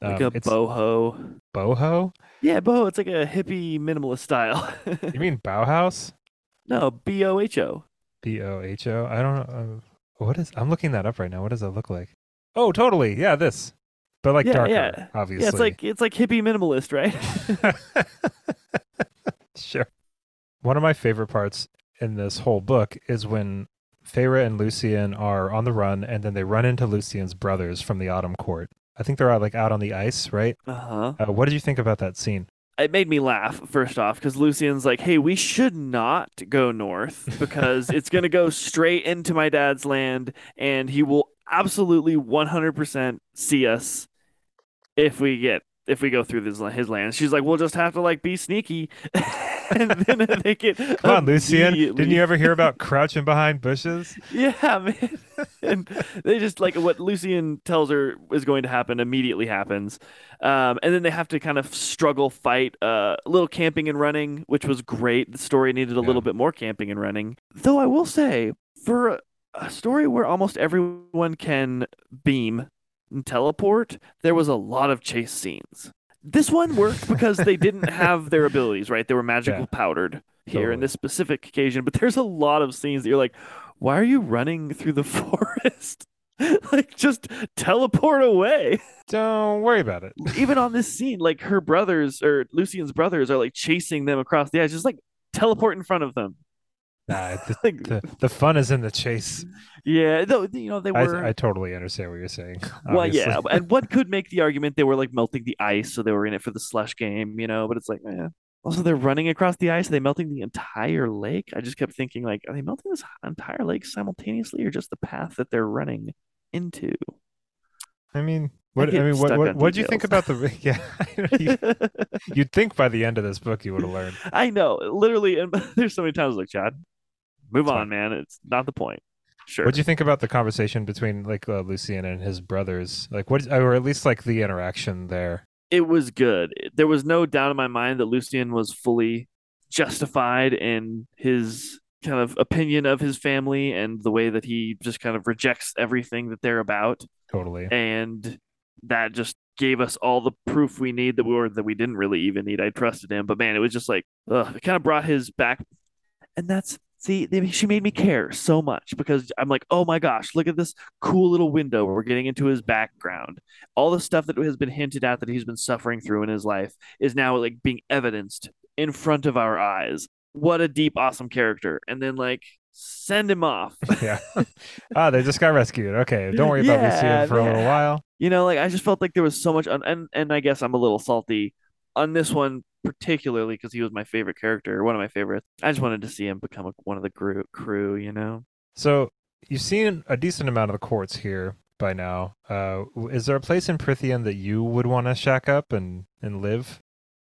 S2: like
S1: um,
S2: a
S1: it's
S2: boho
S1: boho.
S2: Yeah, boho. It's like a hippie minimalist style.
S1: You mean Bauhaus?
S2: no, B O H O.
S1: B O H O. I don't know. Uh, what is? I'm looking that up right now. What does that look like? Oh, totally. Yeah, this, but like
S2: Yeah,
S1: darker,
S2: yeah.
S1: obviously.
S2: Yeah, it's like it's like hippie minimalist, right?
S1: sure. One of my favorite parts in this whole book is when Feyre and Lucien are on the run, and then they run into Lucien's brothers from the Autumn Court. I think they're out, like out on the ice, right?
S2: uh huh.
S1: Uh, what did you think about that scene?
S2: it made me laugh first off because Lucien's like, "Hey, we should not go north because it's going to go straight into my dad's land, and he will absolutely 100% see us if we get if we go through this his land." She's like, "We'll just have to like be sneaky." and then they get
S1: come on, Lucien. Didn't you ever hear about crouching behind bushes?
S2: Yeah, man. and they just like what Lucien tells her is going to happen immediately happens, um, and then they have to kind of struggle, fight, uh, a little camping and running, which was great. The story needed a yeah. little bit more camping and running, though. I will say for a story where almost everyone can beam and teleport, there was a lot of chase scenes. This one worked because they didn't have their abilities, right? They were magical yeah. powdered here totally. in this specific occasion, but there's a lot of scenes that you're like, why are you running through the forest? like just teleport away.
S1: Don't worry about it.
S2: Even on this scene, like her brothers or Lucien's brothers are like chasing them across the edge, just like teleport in front of them.
S1: Nah, the, like, the, the fun is in the chase.
S2: Yeah, though you know they were.
S1: I, I totally understand what you're saying.
S2: Obviously. Well, yeah, and one could make the argument they were like melting the ice, so they were in it for the slush game, you know. But it's like, man. Also, they're running across the ice. Are they melting the entire lake? I just kept thinking, like, are they melting this entire lake simultaneously, or just the path that they're running into?
S1: I mean, what I, I mean, what what what do you think about the? Yeah, you, would think by the end of this book you would have learned.
S2: I know, literally, and there's so many times like Chad, move on, man. It's not the point. Sure.
S1: What do you think about the conversation between like uh, Lucien and his brothers? Like, what, or at least like the interaction there?
S2: It was good. There was no doubt in my mind that Lucien was fully justified in his kind of opinion of his family and the way that he just kind of rejects everything that they're about.
S1: Totally.
S2: And that just gave us all the proof we need that we were that we didn't really even need. I trusted him, but man, it was just like, ugh, it kind of brought his back. And that's See, they, she made me care so much because I'm like, oh my gosh, look at this cool little window. We're getting into his background. All the stuff that has been hinted at that he's been suffering through in his life is now like being evidenced in front of our eyes. What a deep, awesome character. And then like send him off.
S1: yeah. Ah, they just got rescued. Okay. Don't worry yeah, about Lucien for a little while.
S2: You know, like I just felt like there was so much un- and and I guess I'm a little salty on this one particularly because he was my favorite character, one of my favorites. I just wanted to see him become a, one of the crew, crew, you know.
S1: So you've seen a decent amount of the courts here by now. Uh, is there a place in Prythian that you would want to shack up and and live?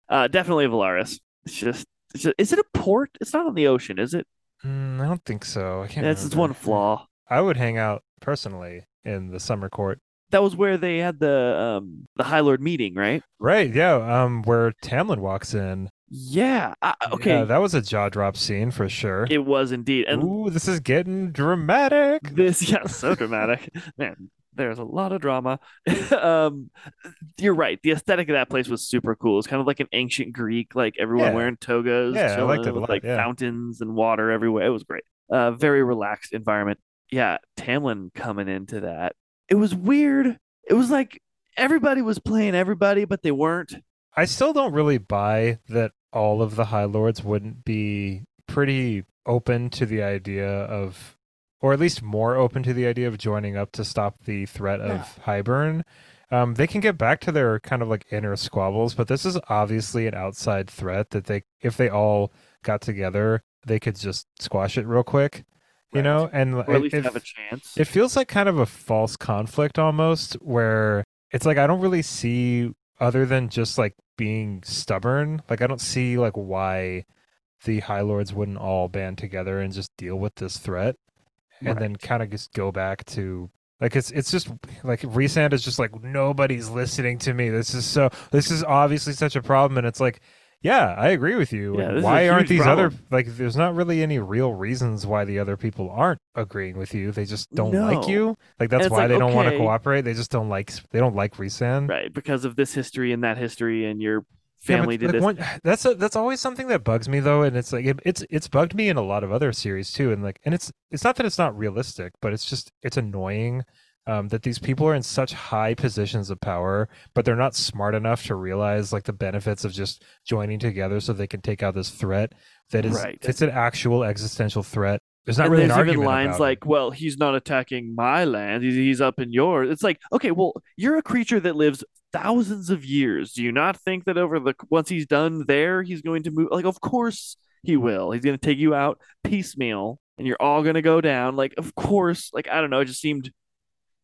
S2: Uh, definitely Velaris. It's just, it's just, is it a port? It's not on the ocean, is it?
S1: Mm, I don't think so. I can't.
S2: That's
S1: it's
S2: one flaw.
S1: I would hang out personally in the summer court
S2: that was where they had the um the High Lord meeting, right?
S1: Right. Yeah. Um, where Tamlin walks in.
S2: Yeah. Uh, okay. Yeah,
S1: that was a jaw drop scene for sure.
S2: It was indeed.
S1: And Ooh, this is getting dramatic.
S2: This, yeah, so dramatic, man. There's a lot of drama. um, you're right. The aesthetic of that place was super cool. It's kind of like an ancient Greek, like everyone
S1: yeah.
S2: wearing togas,
S1: yeah, I liked it
S2: with
S1: lot,
S2: like
S1: yeah.
S2: fountains and water everywhere. It was great. Uh, very relaxed environment. Yeah, Tamlin coming into that. It was weird it was like everybody was playing everybody, but they weren't.
S1: I still don't really buy that all of the High Lords wouldn't be pretty open to the idea of, or at least more open to the idea of joining up to stop the threat yeah. of Hybern. Um, they can get back to their kind of like inner squabbles, but this is obviously an outside threat that they, if they all got together, they could just squash it real quick you right. know, and
S2: or at least it, have a chance.
S1: It feels like kind of a false conflict almost, where it's like I don't really see other than just like being stubborn. Like I don't see like why the High Lords wouldn't all band together and just deal with this threat, and right. then kind of just go back to like it's it's just like Rhysand is just like nobody's listening to me. This is so this is obviously such a problem, and it's like yeah, I agree with you. Yeah, why aren't these problem. other like there's not really any real reasons why the other people aren't agreeing with you. They just don't no. like you. Like that's why like, they don't want to cooperate. They just don't like they don't like Rhysand.
S2: Right, because of this history and that history and your family yeah, did like
S1: this. One, that's a, that's always something that bugs me though and it's like it, it's it's bugged me in a lot of other series too and like and it's it's not that it's not realistic, but it's just it's annoying um, that these people are in such high positions of power, but they're not smart enough to realize like the benefits of just joining together so they can take out this threat that is right. it's an actual existential threat. There's not and really there's even
S2: lines like, "Well, he's not attacking my land; he's, he's up in yours." It's like, okay, well, you're a creature that lives thousands of years. Do you not think that over the once he's done there, he's going to move? Like, of course he will. He's going to take you out piecemeal, and you're all going to go down. Like, of course. Like, I don't know. It just seemed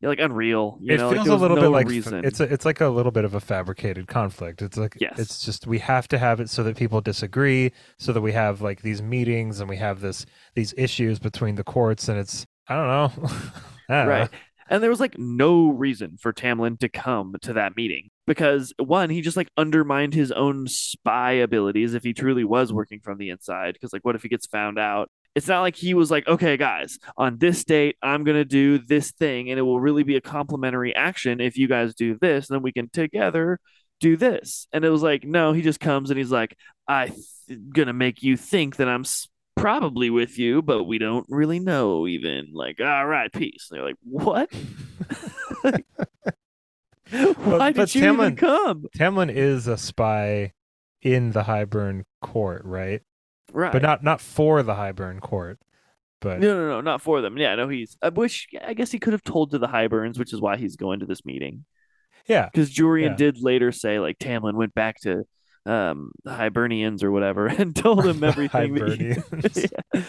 S2: like unreal. You
S1: it
S2: know,
S1: feels
S2: like,
S1: a little
S2: no
S1: bit like
S2: reason.
S1: it's a, it's like a little bit of a fabricated conflict. It's like
S2: Yes.
S1: it's just we have to have it so that people disagree, so that we have like these meetings and we have this these issues between the courts, and it's I don't know, I don't know.
S2: right. And there was like no reason for Tamlin to come to that meeting because one, he just like undermined his own spy abilities if he truly was working from the inside. Because like, what if he gets found out? It's not like he was like, okay, guys, on this date, I'm gonna do this thing, and it will really be a complementary action if you guys do this, and then we can together do this. And it was like, no, he just comes and he's like, I'm gonna make you think that I'm s- probably with you, but we don't really know even. Like, all right, peace. And they're like, what? Why did you even come?
S1: Tamlin is a spy in the Hybern court, right?
S2: Right.
S1: But not not for the Hybern court. But
S2: no, no, no, not for them. Yeah, no, he's. I wish. I guess he could have told to the Hyberns, which is why he's going to this meeting.
S1: yeah,
S2: Because Jurian
S1: Yeah.
S2: did later say, like, Tamlin went back to um, the Hibernians or whatever and told him everything.
S1: Hibernians.
S2: Yeah.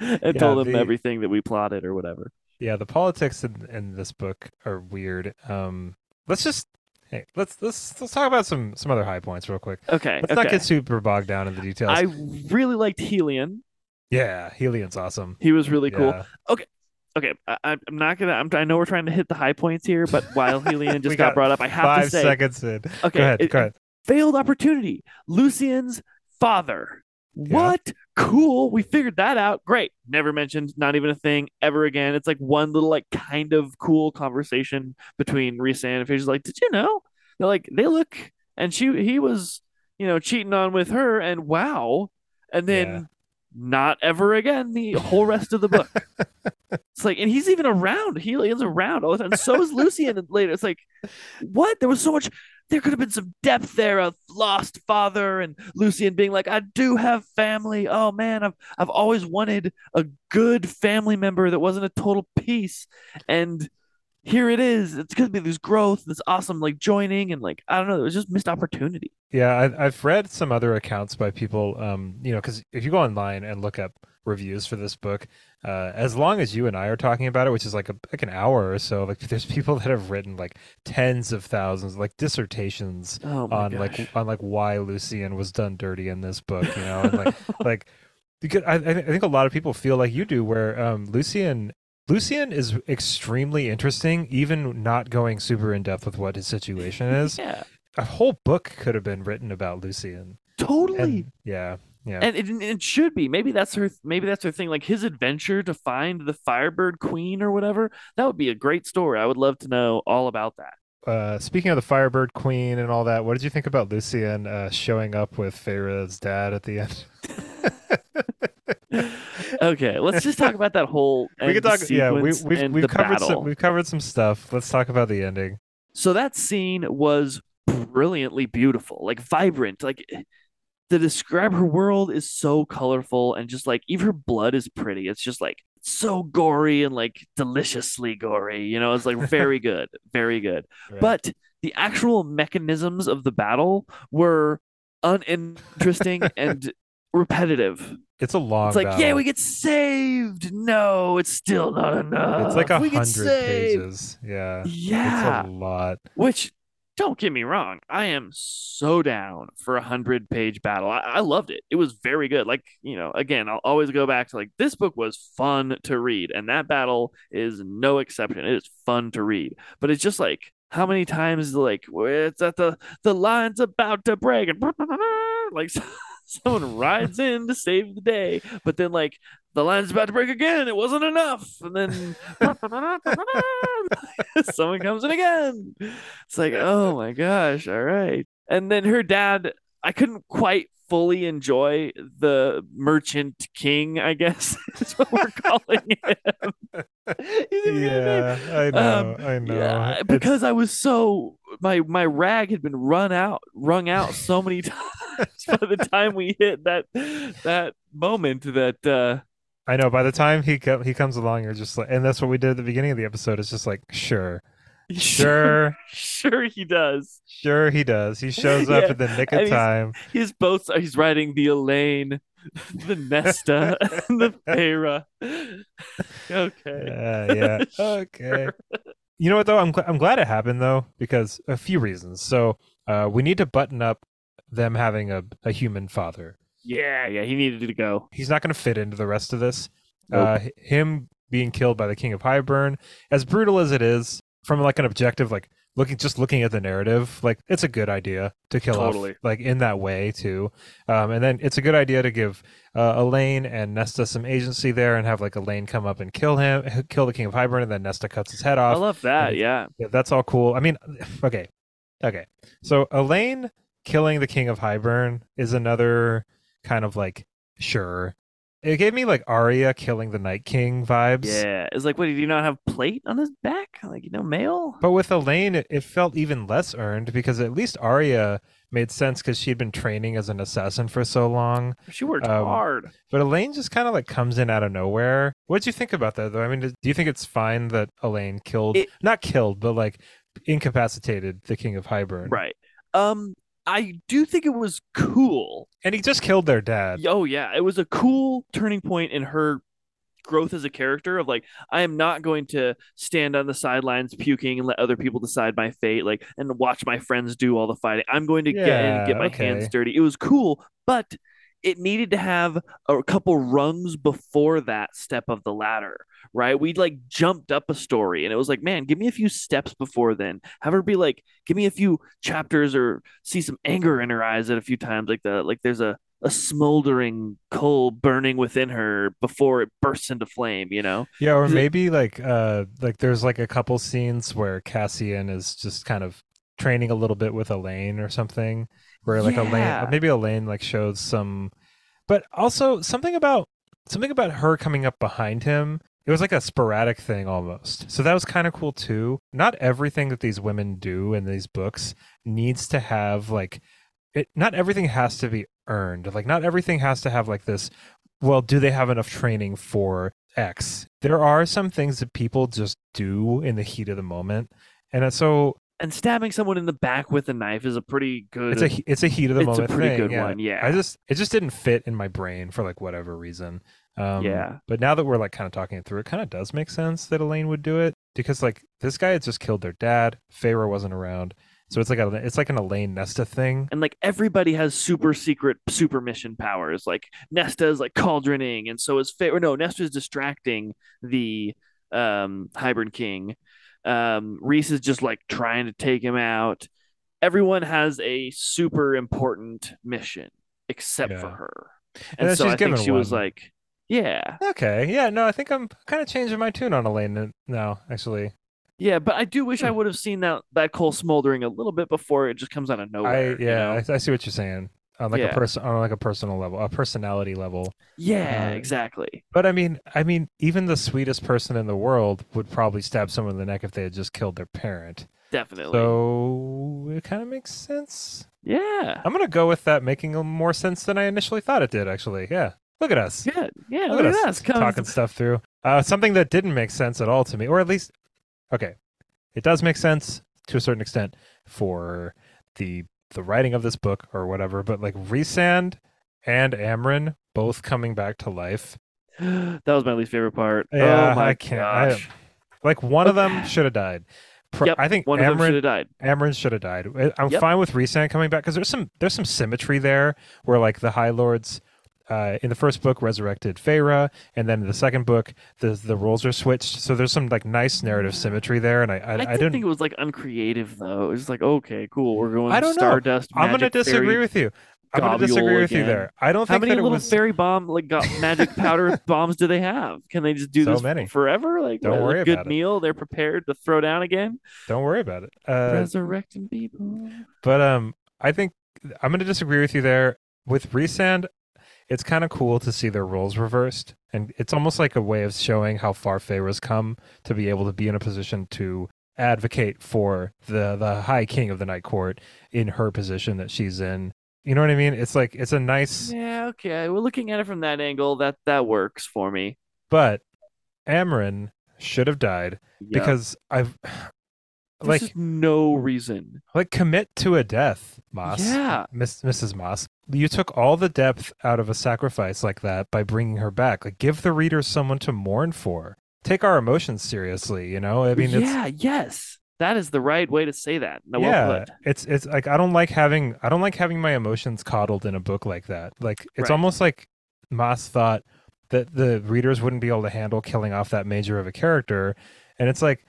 S2: and
S1: Yeah,
S2: told him
S1: the-
S2: everything that we plotted or whatever.
S1: yeah, the politics in, in this book are weird. Um, let's just hey, let's let's let's talk about some some other high points real quick.
S2: Okay.
S1: Let's
S2: okay.
S1: not get super bogged down in the details.
S2: I really liked Helion.
S1: Yeah, Helion's awesome.
S2: He was really cool.
S1: Okay,
S2: Okay, I, I'm not gonna. I'm, I know we're trying to hit the high points here, but while Helion just got,
S1: got
S2: brought up, I have
S1: Five
S2: to say,
S1: seconds in.
S2: okay,
S1: go ahead.
S2: it-
S1: go ahead.
S2: failed opportunity. Lucien's father. What? Cool. We figured that out. Great. Never mentioned, not even a thing ever again. It's like one little, like, kind of cool conversation between Rhysand and Fisher's like, Did you know? They're like, they look, and she, he was, you know, cheating on with her, and wow. And then
S1: Yeah.
S2: not ever again the whole rest of the book. it's like, and he's even around. Helion's around all the time. So is Lucien later. It's like, what? There was so much there could have been some depth there of lost father and Lucien being like, I do have family. Oh man, I've I've always wanted a good family member that wasn't a total piece. And here it is. It's gonna be this growth, this awesome like joining, and like I don't know, it was just missed opportunity.
S1: Yeah, I, I've read some other accounts by people. Um, you know, because if you go online and look up reviews for this book, uh, as long as you and I are talking about it, which is like a like an hour or so, like there's people that have written like tens of thousands, like dissertations
S2: Oh
S1: on
S2: gosh.
S1: like on like why Lucien was done dirty in this book, you know, and like like because I, I I think a lot of people feel like you do, where um, Lucien Lucien is extremely interesting, even not going super in depth with what his situation is.
S2: yeah,
S1: A whole book could have been written about Lucien.
S2: totally.
S1: And yeah, yeah.
S2: and it, it should be maybe that's her maybe that's her thing like his adventure to find the firebird queen or whatever that would be a great story i would love to know all about that
S1: uh, speaking of the Firebird Queen and all that, what did you think about Lucien uh, showing up with Feyre's dad at the end?
S2: okay let's just talk about that whole
S1: we could talk. Yeah, we,
S2: sequence
S1: we've
S2: and
S1: we've covered
S2: battle.
S1: some we've covered some stuff. Let's talk about the ending.
S2: so that scene was brilliantly beautiful like vibrant like to describe her world is so colorful and just like even her blood is pretty it's just like so gory and like deliciously gory you know it's like very good very good
S1: Right.
S2: but the actual mechanisms of the battle were uninteresting and repetitive.
S1: it's a long.
S2: It's like,
S1: battle.
S2: yeah, we get saved. No, it's still not enough.
S1: It's like a hundred pages. Yeah,
S2: Yeah,
S1: it's a lot.
S2: which don't get me wrong, I am so down for a hundred page battle. I, I loved it. It was very good. Like you know, again, I'll always go back to like this book was fun to read, and that battle is no exception. It is fun to read, but it's just like how many times like it's at the the line's about to break and like someone rides in to save the day, but then like the line's about to break again. It wasn't enough, and then someone comes in again. It's like, oh my gosh, all right. And then her dad, I couldn't quite fully enjoy the merchant king, I guess is what we're calling him. He's even got a name.
S1: Yeah, I know.
S2: Um,
S1: I know.
S2: Yeah,
S1: It's-
S2: because I was so my my rag had been run out, wrung out so many times by the time we hit that that moment that uh
S1: I know. By the time he co- he comes along, you're just like, and that's what we did at the beginning of the episode. It's just like, sure, Sure,
S2: sure he does.
S1: sure he does. He shows up
S2: Yeah,
S1: in the nick
S2: and
S1: of
S2: he's-
S1: time.
S2: His boats. He's riding the Elain, the Nesta, and the Feyre. Okay.
S1: Yeah, yeah. Okay. You know what though? I'm gl- I'm glad it happened though because a few reasons. So uh, we need to button up them having a, a human father.
S2: Yeah, yeah. He needed to go.
S1: He's not going to fit into the rest of this.
S2: Nope.
S1: Uh, him being killed by the King of Hybern, as brutal as it is, from like an objective, like looking just looking at the narrative, like it's a good idea to kill
S2: Totally.
S1: off like in that way too. Um, and then it's a good idea to give uh, Elain and Nesta some agency there and have like Elain come up and kill him, kill the King of Hybern, and then Nesta cuts his head off.
S2: I love that.
S1: and-
S2: Yeah.
S1: Yeah, that's all cool. I mean, okay, okay. So Elain killing the King of Hybern is another kind of like sure. It gave me like Arya killing the Night King vibes.
S2: Yeah. It's like, what did you not have plate on his back? Like, you know, mail?
S1: But with Elain, it, it felt even less earned because at least Arya made sense because she had been training as an assassin for so long.
S2: She worked
S1: Um,
S2: hard.
S1: But Elain just kind of like comes in out of nowhere. What'd you think about that though? I mean, do you think it's fine that Elain killed,
S2: It-
S1: not killed, but like incapacitated the King of Hybern?
S2: Right. Um, I do think it was cool.
S1: And he just killed their dad.
S2: Oh yeah, it was a cool turning point in her growth as a character of like I am not going to stand on the sidelines puking and let other people decide my fate like and watch my friends do all the fighting. I'm going to get in and get my
S1: okay.
S2: hands dirty. It was cool, but it needed to have a couple rungs before that step of the ladder, right? We like jumped up a story and it was like, man, give me a few steps before then. Have her be like, give me a few chapters or see some anger in her eyes at a few times, like the like there's a a smoldering coal burning within her before it bursts into flame, you know?
S1: Yeah, or
S2: Is it-
S1: maybe like uh like there's like a couple scenes where Cassian is just kind of training a little bit with Elain or something. Where like Elain
S2: Yeah.
S1: maybe Elain like shows some but also something about something about her coming up behind him. It was like a sporadic thing almost. So that was kind of cool too. Not everything that these women do in these books needs to have like it not everything has to be earned. Like not everything has to have like this well, do they have enough training for X? There are some things that people just do in the heat of the moment. And uh, so
S2: And stabbing someone in the back with a knife is a pretty good
S1: it's a it's a heat of the moment.
S2: it's a pretty
S1: thing.
S2: good
S1: yeah.
S2: one, yeah.
S1: I just it just didn't fit in my brain for like whatever reason. Um,
S2: Yeah.
S1: But now that we're like kind of talking it through, it kind of does make sense that Elain would do it because like this guy had just killed their dad. Feyre wasn't around, so it's like a it's like an Elain Nesta thing.
S2: and like everybody has super secret super mission powers. Like Nesta is like cauldroning, and so is or no, Nesta is distracting the um Hybern King. Um Rhys is just like trying to take him out. Everyone has a super important mission except for her.
S1: And
S2: And,
S1: then
S2: so
S1: she's
S2: I think she was like, yeah.
S1: Okay, yeah, no, I think I'm kind of changing my tune on Elain now. Actually,
S2: Yeah, but I do wish I
S1: Hmm.
S2: would have seen that that coal smoldering a little bit before it just comes out of
S1: I
S2: nowhere. you
S1: yeah,
S2: know?
S1: I, I see what you're saying on like a person on like a personal level, a personality level.
S2: yeah,
S1: Uh,
S2: exactly.
S1: But I mean, I mean, even the sweetest person in the world would probably stab someone in the neck if they had just killed their parent.
S2: Definitely.
S1: So it kind of makes sense.
S2: yeah.
S1: I'm gonna go with that making more sense than I initially thought it did. Actually, yeah. Look at us.
S2: Yeah, yeah.
S1: Look,
S2: Look,
S1: at
S2: at
S1: us
S2: us
S1: talking stuff through. Uh, something that didn't make sense at all to me, or at least, okay, it does make sense to a certain extent for the the writing of this book or whatever. But like Rhysand and Amren both coming back to life.
S2: that was my least favorite part.
S1: Oh yeah,
S2: oh my
S1: I can't- I-
S2: gosh.
S1: Like one of them should have died. Pro-
S2: Yep,
S1: I think
S2: One of them should have died.
S1: Amren should have died. I'm
S2: Yep.
S1: fine with Rhysand coming back because there's some there's some symmetry there where like the High Lords uh, in the first book resurrected Feyre, and then in the second book the the roles are switched. So there's some like nice narrative symmetry there, and I I,
S2: I,
S1: I,
S2: didn't
S1: didn't.
S2: think it was like uncreative though. It was like okay, cool. We're going.
S1: I don't know.
S2: Stardust.
S1: I'm gonna disagree
S2: fairy-
S1: with you. I'm gonna
S2: globule
S1: disagree with you there. I don't
S2: How
S1: think
S2: many
S1: that it
S2: little
S1: was.
S2: fairy bomb like got magic powder bombs do they have? Can they just do
S1: So
S2: this
S1: many.
S2: forever? Like
S1: Don't worry
S2: good
S1: about it.
S2: meal. They're prepared to throw down again.
S1: Don't worry about it. Uh,
S2: Resurrecting people.
S1: But um, I think I'm going to disagree with you there. With Rhysand, it's kind of cool to see their roles reversed, and it's almost like a way of showing how far Feyre's come to be able to be in a position to advocate for the the High King of the Night Court in her position that she's in. You know what I mean? It's like it's a nice,
S2: Yeah. Okay. We're looking at it from that angle. That that works for me.
S1: but Amren should have died
S2: Yep.
S1: because I've Like
S2: no reason.
S1: like commit to a death, Maas.
S2: Yeah.
S1: Miss, Mrs. Maas. You took all the depth out of a sacrifice like that by bringing her back. Like give the readers someone to mourn for. Take our emotions seriously, you know? I mean, it's
S2: yeah, yes. That is the right way to say that. No,
S1: yeah,
S2: put.
S1: it's it's like I don't like having I don't like having my emotions coddled in a book like that. Like it's
S2: Right.
S1: almost like Maas thought that the readers wouldn't be able to handle killing off that major of a character, and it's like,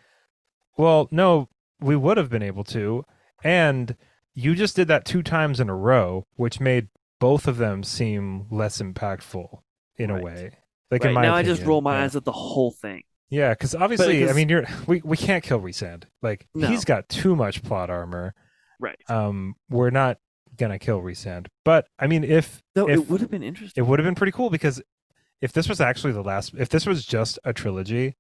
S1: well, no, we would have been able to, and you just did that two times in a row, which made both of them seem less impactful in
S2: Right.
S1: a way. Like
S2: Right,
S1: in my
S2: now I just roll my
S1: yeah.
S2: eyes at the whole thing.
S1: Yeah, because obviously, I mean, you're we we can't kill Rhysand. Like
S2: No.
S1: he's got too much plot armor.
S2: Right.
S1: Um, we're not gonna kill Rhysand, but I mean, if
S2: Though
S1: if-
S2: it would have been interesting.
S1: it would have been pretty cool because if this was actually the last, if this was just a trilogy,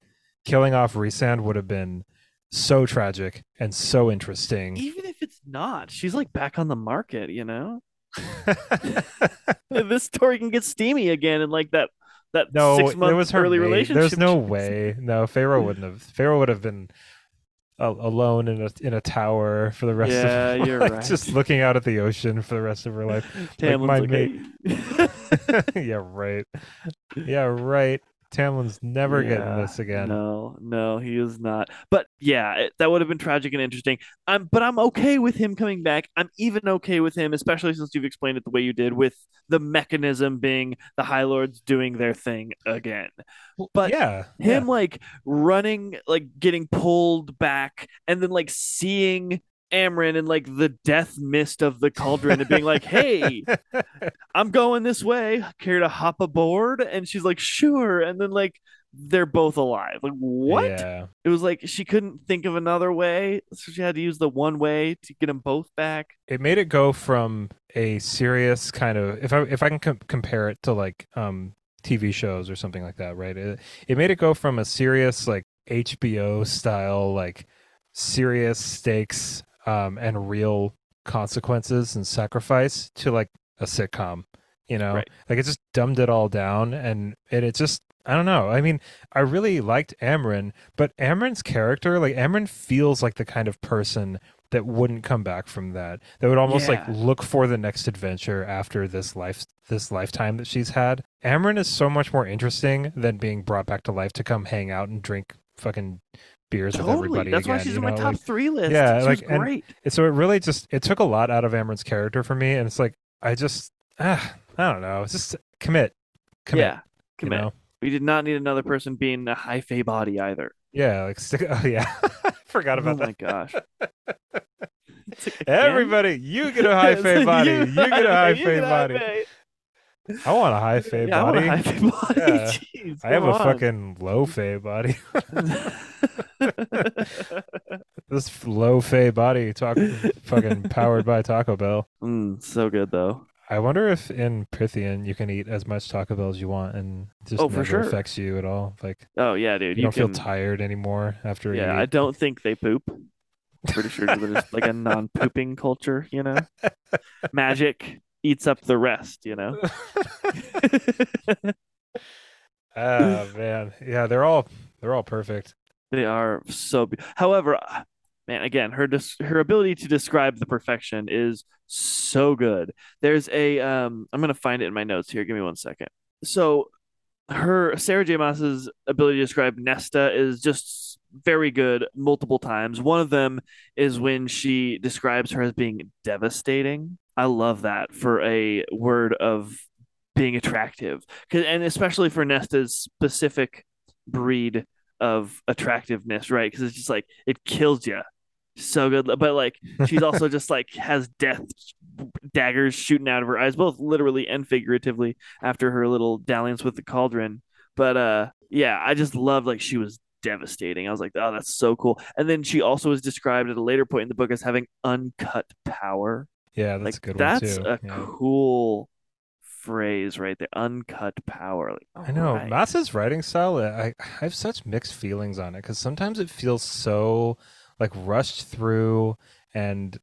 S1: killing off Rhysand would have been so tragic and so interesting.
S2: Even if it's not, she's like back on the market, you know? this story can get steamy again and like that that
S1: no,
S2: six
S1: it was her.
S2: early
S1: mate.
S2: relationship.
S1: There's no way. No, Feyre wouldn't have. Feyre would have been alone in a in a tower for the rest of
S2: Yeah,
S1: her
S2: you're
S1: life,
S2: right.
S1: just looking out at the ocean for the rest of her life.
S2: Tamlin's
S1: my
S2: like, "Hey."
S1: yeah, right. Yeah, right. Tamlin's never getting this again.
S2: No, no, he is not. But yeah, it, that would have been tragic and interesting. I'm, but I'm okay with him coming back. I'm even okay with him, especially since you've explained it the way you did, with the mechanism being the High Lords doing their thing again. But
S1: yeah,
S2: him like running, like getting pulled back, and then like seeing Amren in like the death mist of the cauldron and being like, "Hey. I'm going this way. Care to hop aboard?" And she's like, "Sure." And then like they're both alive. Like what?
S1: Yeah.
S2: It was like she couldn't think of another way, so she had to use the one way to get them both back.
S1: It made it go from a serious kind of if I if I can com- compare it to like um TV shows or something like that, right? It, it made it go from a serious like HBO style like serious stakes um and real consequences and sacrifice to like a sitcom, you know?
S2: Right.
S1: Like it just dumbed it all down and and it just I don't know. I mean, I really liked Amren, but Amren's character, like Amren feels like the kind of person that wouldn't come back from that. That would almost like look for the next adventure after this life this lifetime that she's had. Amren is so much more interesting than being brought back to life to come hang out and drink fucking beers with
S2: Totally.
S1: everybody
S2: That's why she's
S1: you
S2: in my top
S1: Like,
S2: three list.
S1: yeah,
S2: she
S1: like,
S2: was great.
S1: and so it really just it took a lot out of Amren's character for me, and it's like I just ah, I don't know, it's just commit, commit,
S2: yeah,
S1: you
S2: commit.
S1: know,
S2: We did not need another person being a high fey body either.
S1: yeah, like stick. Oh yeah, forgot about
S2: oh
S1: that.
S2: my gosh. Like.
S1: Everybody, you get a high fey body. You get a high
S2: You
S1: fey
S2: get a high
S1: body.
S2: fey.
S1: I want a high fey
S2: yeah, I
S1: body.
S2: a high body.
S1: Yeah.
S2: Jeez,
S1: I have
S2: come
S1: a fucking low fey body. this low fey body talk fucking powered by Taco Bell.
S2: Mm, so good though.
S1: I wonder if in Prythian you can eat as much Taco Bell as you want and it just
S2: Oh, for
S1: never
S2: sure.
S1: affects you at all. Like
S2: Oh yeah, dude.
S1: you,
S2: You,
S1: don't
S2: can,
S1: feel tired anymore after
S2: Yeah, I don't think they poop. Pretty sure there's like a non-pooping culture, you know. Magic eats up the rest, you know.
S1: Ah man, yeah, they're all they're all perfect.
S2: They are so. Be- However, uh, man, again, her des- her ability to describe the perfection is so good. There's a um, I'm gonna find it in my notes here. Give me one second. So, her Sarah J. Maas's ability to describe Nesta is just very good multiple times. One of them is when she describes her as being devastating. I love that for a word of being attractive, 'Cause- and especially for Nesta's specific breed of attractiveness, right? Because it's just like it kills you so good. But like she's also just like has death daggers shooting out of her eyes, both literally and figuratively, after her little dalliance with the cauldron. But uh, yeah, I just loved like she was devastating. I was like, oh, that's so cool. And then she also is described at a later point in the book as having uncut power.
S1: Yeah, that's
S2: like
S1: a good
S2: that's
S1: one too.
S2: a
S1: Yeah.
S2: cool phrase right there. Uncut power. Like,
S1: I know
S2: alright.
S1: Maas's writing style. I, I have such mixed feelings on it because sometimes it feels so like rushed through and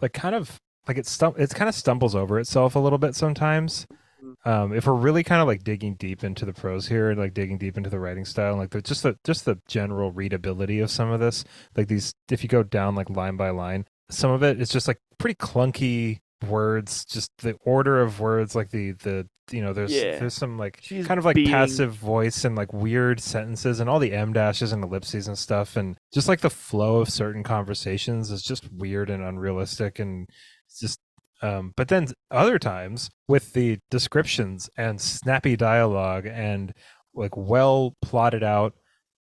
S1: like kind of like it stum- it's kind of stumbles over itself a little bit sometimes. um, if we're really kind of like digging deep into the prose here and like digging deep into the writing style, and like the, just the just the general readability of some of this, like these, if you go down like line by line, some of it is just like pretty clunky words just the order of words like the the you know there's
S2: Yeah.
S1: there's some like
S2: She's
S1: kind of like
S2: being-
S1: passive voice and like weird sentences and all the m dashes and ellipses and stuff and just like the flow of certain conversations is just weird and unrealistic and it's just um but then other times with the descriptions and snappy dialogue and like well plotted out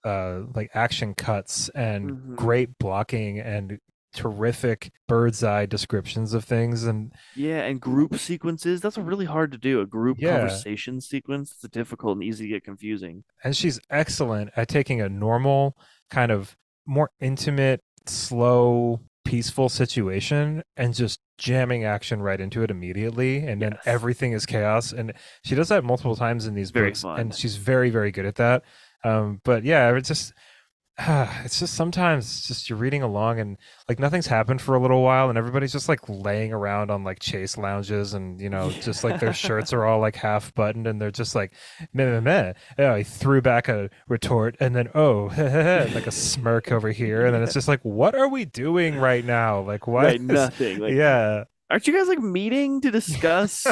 S1: uh like action cuts and
S2: Mhm.
S1: great blocking and terrific bird's eye descriptions of things and
S2: Yeah, and group sequences. That's really hard to do. A group
S1: Yeah.
S2: conversation sequence. It's difficult and easy to get confusing.
S1: and she's excellent at taking a normal kind of more intimate slow peaceful situation and just jamming action right into it immediately and then everything is chaos and she does that multiple times in these
S2: Very
S1: books
S2: fun.
S1: and she's very very good at that um but yeah it's just it's just sometimes it's just you're reading along and like nothing's happened for a little while and everybody's just like laying around on like chase lounges and you know just like their shirts are all like half buttoned and they're just like meh meh meh. Oh, he threw back a retort and then oh like a smirk over here and then it's just like what are we doing right now? Like what?
S2: Right,
S1: is-
S2: nothing. Like,
S1: yeah,
S2: aren't you guys like meeting to discuss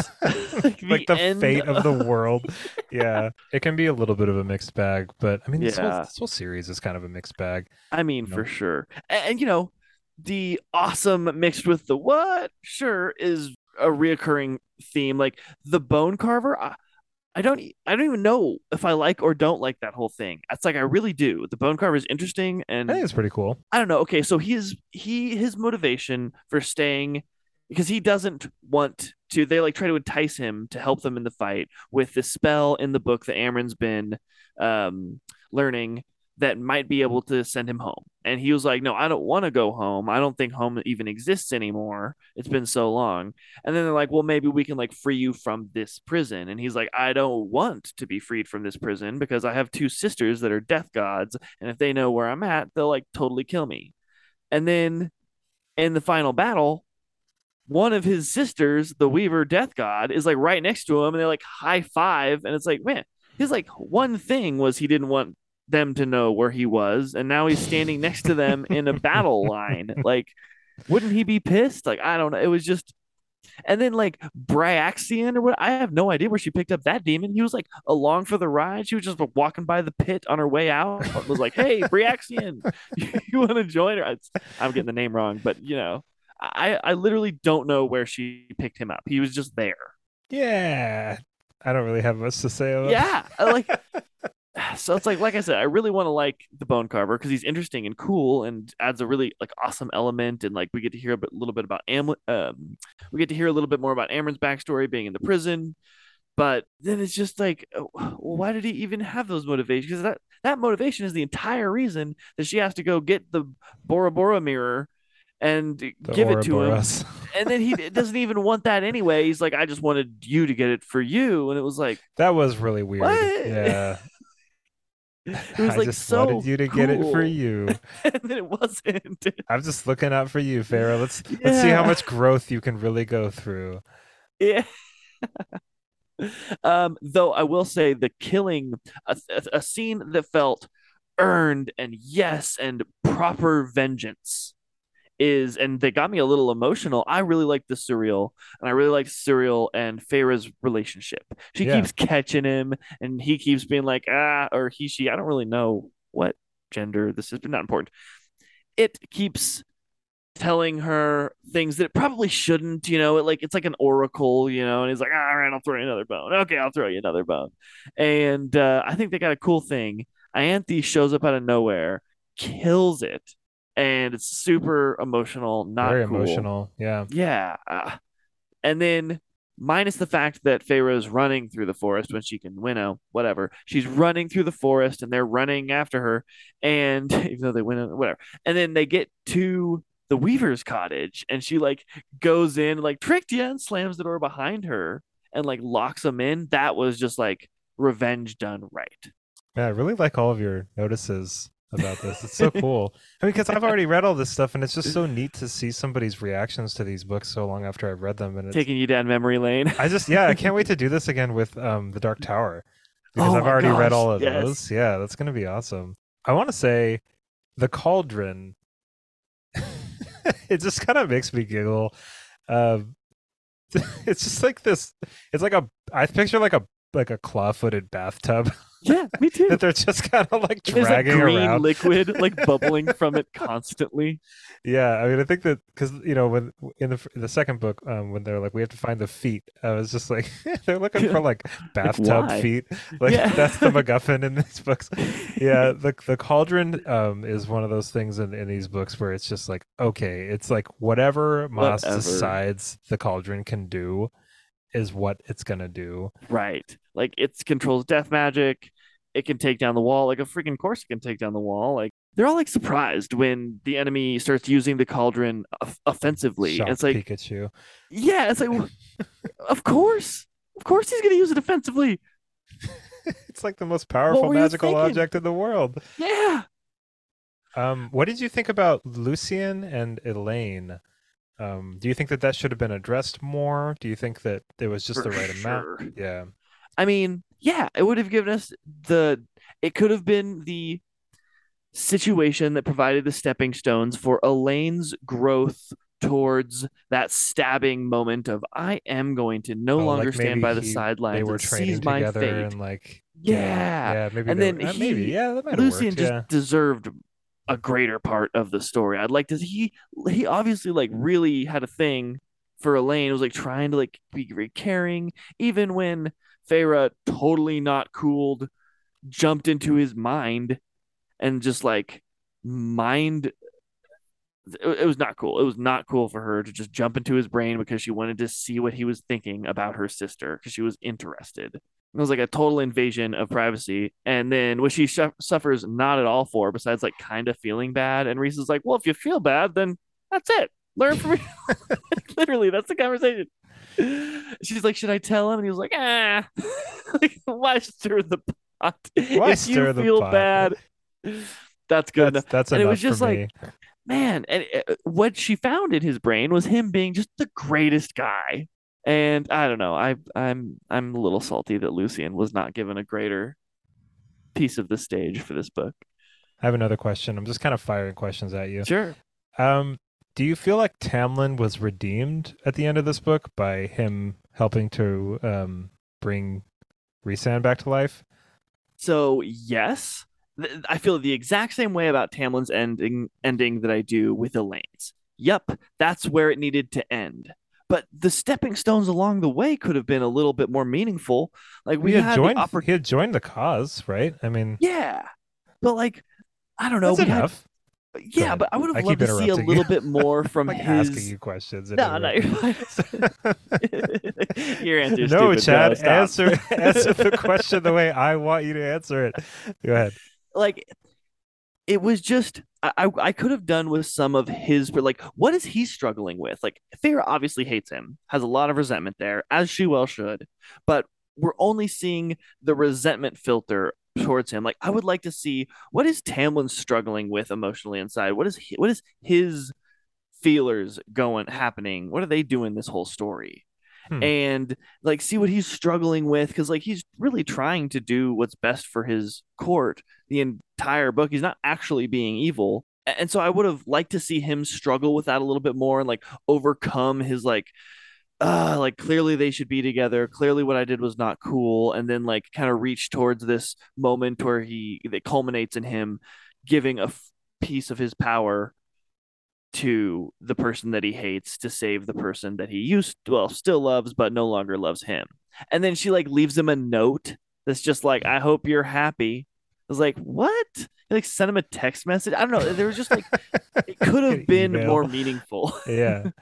S2: like,
S1: like the fate of the world. Yeah, it can be a little bit of a mixed bag, but I mean, this, whole, this whole series is kind of a mixed bag.
S2: I mean,
S1: you
S2: for sure. And, and, you know, the awesome mixed with the what, sure, is a reoccurring theme. Like the bone carver, I, I don't, I don't even know if I like or don't like that whole thing. It's like I really do. The bone carver is interesting, and
S1: I think it's pretty cool.
S2: I don't know. Okay, so his he his motivation for staying because he doesn't want to. They like try to entice him to help them in the fight with the spell in the book that Amren's been um, learning that might be able to send him home. And he was like, "No, I don't want to go home. I don't think home even exists anymore. It's been so long." And then they're like, "Well, maybe we can like free you from this prison." And he's like, "I don't want to be freed from this prison because I have two sisters that are death gods, and if they know where I'm at, they'll like totally kill me." And then in the final battle, one of his sisters, the Weaver Death God, is like right next to him, and they're like high five, and it's like, man, his like one thing was he didn't want them to know where he was, and now he's standing next to them in a battle line. Like, wouldn't he be pissed? Like, I don't know. It was just. And then like Bryaxian or what I have no idea where she picked up that demon. He was like along for the ride. She was just walking by the pit on her way out. It was like, "Hey, Bryaxian, you want to join her?" I'm getting the name wrong, but you know, I I literally don't know where she picked him up. He was just there.
S1: Yeah, I don't really have much to say about.
S2: Yeah, like. So it's like, like I said, I really want to like the Bone Carver because he's interesting and cool and adds a really like awesome element. And like we get to hear a bit, little bit about Am. Um, we get to hear a little bit more about Amren's backstory, being in the prison. But then it's just like, well, why did he even have those motivations? Because that that motivation is the entire reason that she has to go get the Ouroboros mirror and
S1: The
S2: give it to him and then he doesn't even want that anyway. He's like, I just wanted you to get it for you, and it was like,
S1: That was really weird.
S2: What?
S1: Yeah.
S2: it was
S1: I
S2: like
S1: just
S2: so
S1: wanted you to get it for you.
S2: and then it wasn't.
S1: I'm just looking out for you, Feyre. Let's let's see how much growth you can really go through.
S2: Yeah. um, though I will say the killing a, a scene that felt earned and yes and proper vengeance is and they got me a little emotional. I really like the Suriel and I really like Suriel and Feyre's relationship. She
S1: Yeah.
S2: keeps catching him and he keeps being like ah or he she I don't really know what gender this is but not important. It keeps telling her things that it probably shouldn't, you know, it like it's like an oracle, you know, and he's like, all right, I'll throw you another bone. Okay, I'll throw you another bone. And uh, I think they got a cool thing. Ianthe shows up out of nowhere, kills it, and it's super emotional, not
S1: Very
S2: cool.
S1: emotional. Yeah.
S2: Yeah. and then minus the fact that Feyre's running through the forest when she can winnow, whatever. She's running through the forest and they're running after her. And even though they win, whatever. And then they get to the Weaver's cottage and she like goes in, like tricked you and slams the door behind her and like locks them in. That was just like revenge done right.
S1: Yeah, I really like all of your notices about this. It's so cool. I mean, because I've already read all this stuff, and it's just so neat to see somebody's reactions to these books so long after I've read them. And it's,
S2: Taking you down memory lane.
S1: I just, yeah, I can't wait to do this again with um, the Dark Tower because
S2: Oh
S1: I've
S2: my
S1: already read all of
S2: yes.
S1: those. Yeah, that's gonna be awesome. I want to say, the Cauldron. it just kind of makes me giggle. Um, it's just like this. It's like a. I picture like a like a claw-footed bathtub
S2: yeah, me too.
S1: that they're just kind of like
S2: There's that
S1: dragging
S2: green
S1: around.
S2: liquid like bubbling from it constantly.
S1: Yeah, I mean, I think that because you know when in the in the second book, um, when they're like, we have to find the feet, I was just like, they're looking for like bathtub
S2: why?
S1: feet. Like
S2: Yeah.
S1: that's the MacGuffin in these books. Yeah, the the cauldron um is one of those things in in these books where it's just like, okay, it's like whatever Maas
S2: Whatever.
S1: decides the cauldron can do is what it's gonna do.
S2: Right. Like it controls death magic. It can take down the wall. Like a freaking course it can take down the wall. Like they're all like surprised when the enemy starts using the cauldron off- offensively.
S1: Shock
S2: it's like,
S1: Pikachu.
S2: yeah, it's like, of course, of course he's gonna use it offensively.
S1: It's like the most powerful magical object in the world.
S2: Yeah.
S1: Um, what did you think about Lucien and Elain? Um, do you think that that should have been addressed more? Do you think that it was just
S2: For
S1: the right amount? Yeah.
S2: I mean, yeah, it would have given us the. It could have been the situation that provided the stepping stones for Elain's growth towards that stabbing moment of I am going to no
S1: Oh, like
S2: longer stand
S1: maybe
S2: by the
S1: he-
S2: sidelines
S1: They were
S2: and
S1: training
S2: seize my
S1: together and like
S2: yeah.
S1: yeah, maybe
S2: And then
S1: were- uh, maybe yeah, that
S2: Lucien
S1: worked.
S2: just
S1: yeah.
S2: deserved a greater part of the story. I'd like to he he obviously like really had a thing for Elaine. It was like trying to like be very caring, even when Feyre totally not cooled, jumped into his mind and just like mind it, was not cool. It was not cool for her to just jump into his brain because she wanted to see what he was thinking about her sister because she was interested. It was like a total invasion of privacy. And then what she su- suffers not at all for, besides like kind of feeling bad. And Rhys is like, well, if you feel bad, then that's it. Learn from me. Literally, that's the conversation. She's like, should I tell him? And he was like, ah, like, why stir the pot?
S1: Why
S2: if you feel
S1: pot?
S2: bad, that's good
S1: That's, that's
S2: And it was just like-
S1: me.
S2: man and uh, what she found in his brain was him being just the greatest guy and i don't know i i'm i'm a little salty that lucien was not given a greater piece of the stage for this book
S1: I have another question. I'm just kind of firing questions at you.
S2: sure
S1: Um, do you feel like Tamlin was redeemed at the end of this book by him helping to um bring Rhysand back to life?
S2: so yes i feel the exact same way about tamlin's ending ending that i do with elain's yep that's where it needed to end but the stepping stones along the way could have been a little bit more meaningful like we
S1: he had
S2: had
S1: joined.
S2: oppor-
S1: He had joined the cause, right? I mean,
S2: Yeah. But like I don't know.
S1: that's
S2: we had-
S1: enough.
S2: Yeah, but I would have loved to see a little bit more from
S1: like
S2: his
S1: asking you questions.
S2: No, no, you're. Your answer's
S1: no,
S2: stupid.
S1: Chad,
S2: stop.
S1: answer answer the question the way I want you to answer it. Go ahead.
S2: like it was just I, I I could have done with some of his but like what is he struggling with? Like Feyre obviously hates him, has a lot of resentment there, as she well should, but we're only seeing the resentment filter towards him. Like I would like to see what is Tamlin struggling with emotionally inside? What is he, what is his feelers going happening? What are they doing this whole story?
S1: Hmm.
S2: And like see what he's struggling with because like he's really trying to do what's best for his court the entire book. He's not actually being evil. And so I would have liked to see him struggle with that a little bit more and like overcome his like uh like clearly they should be together. Clearly what I did was not cool and then like kind of reach towards this moment where he that culminates in him giving a f- piece of his power to the person that he hates to save the person that he used well still loves but no longer loves him. And then she like leaves him a note that's just like I hope you're happy. I was like, what? He, like sent him a text message. I don't know. There was just like it could have been more meaningful.
S1: Yeah.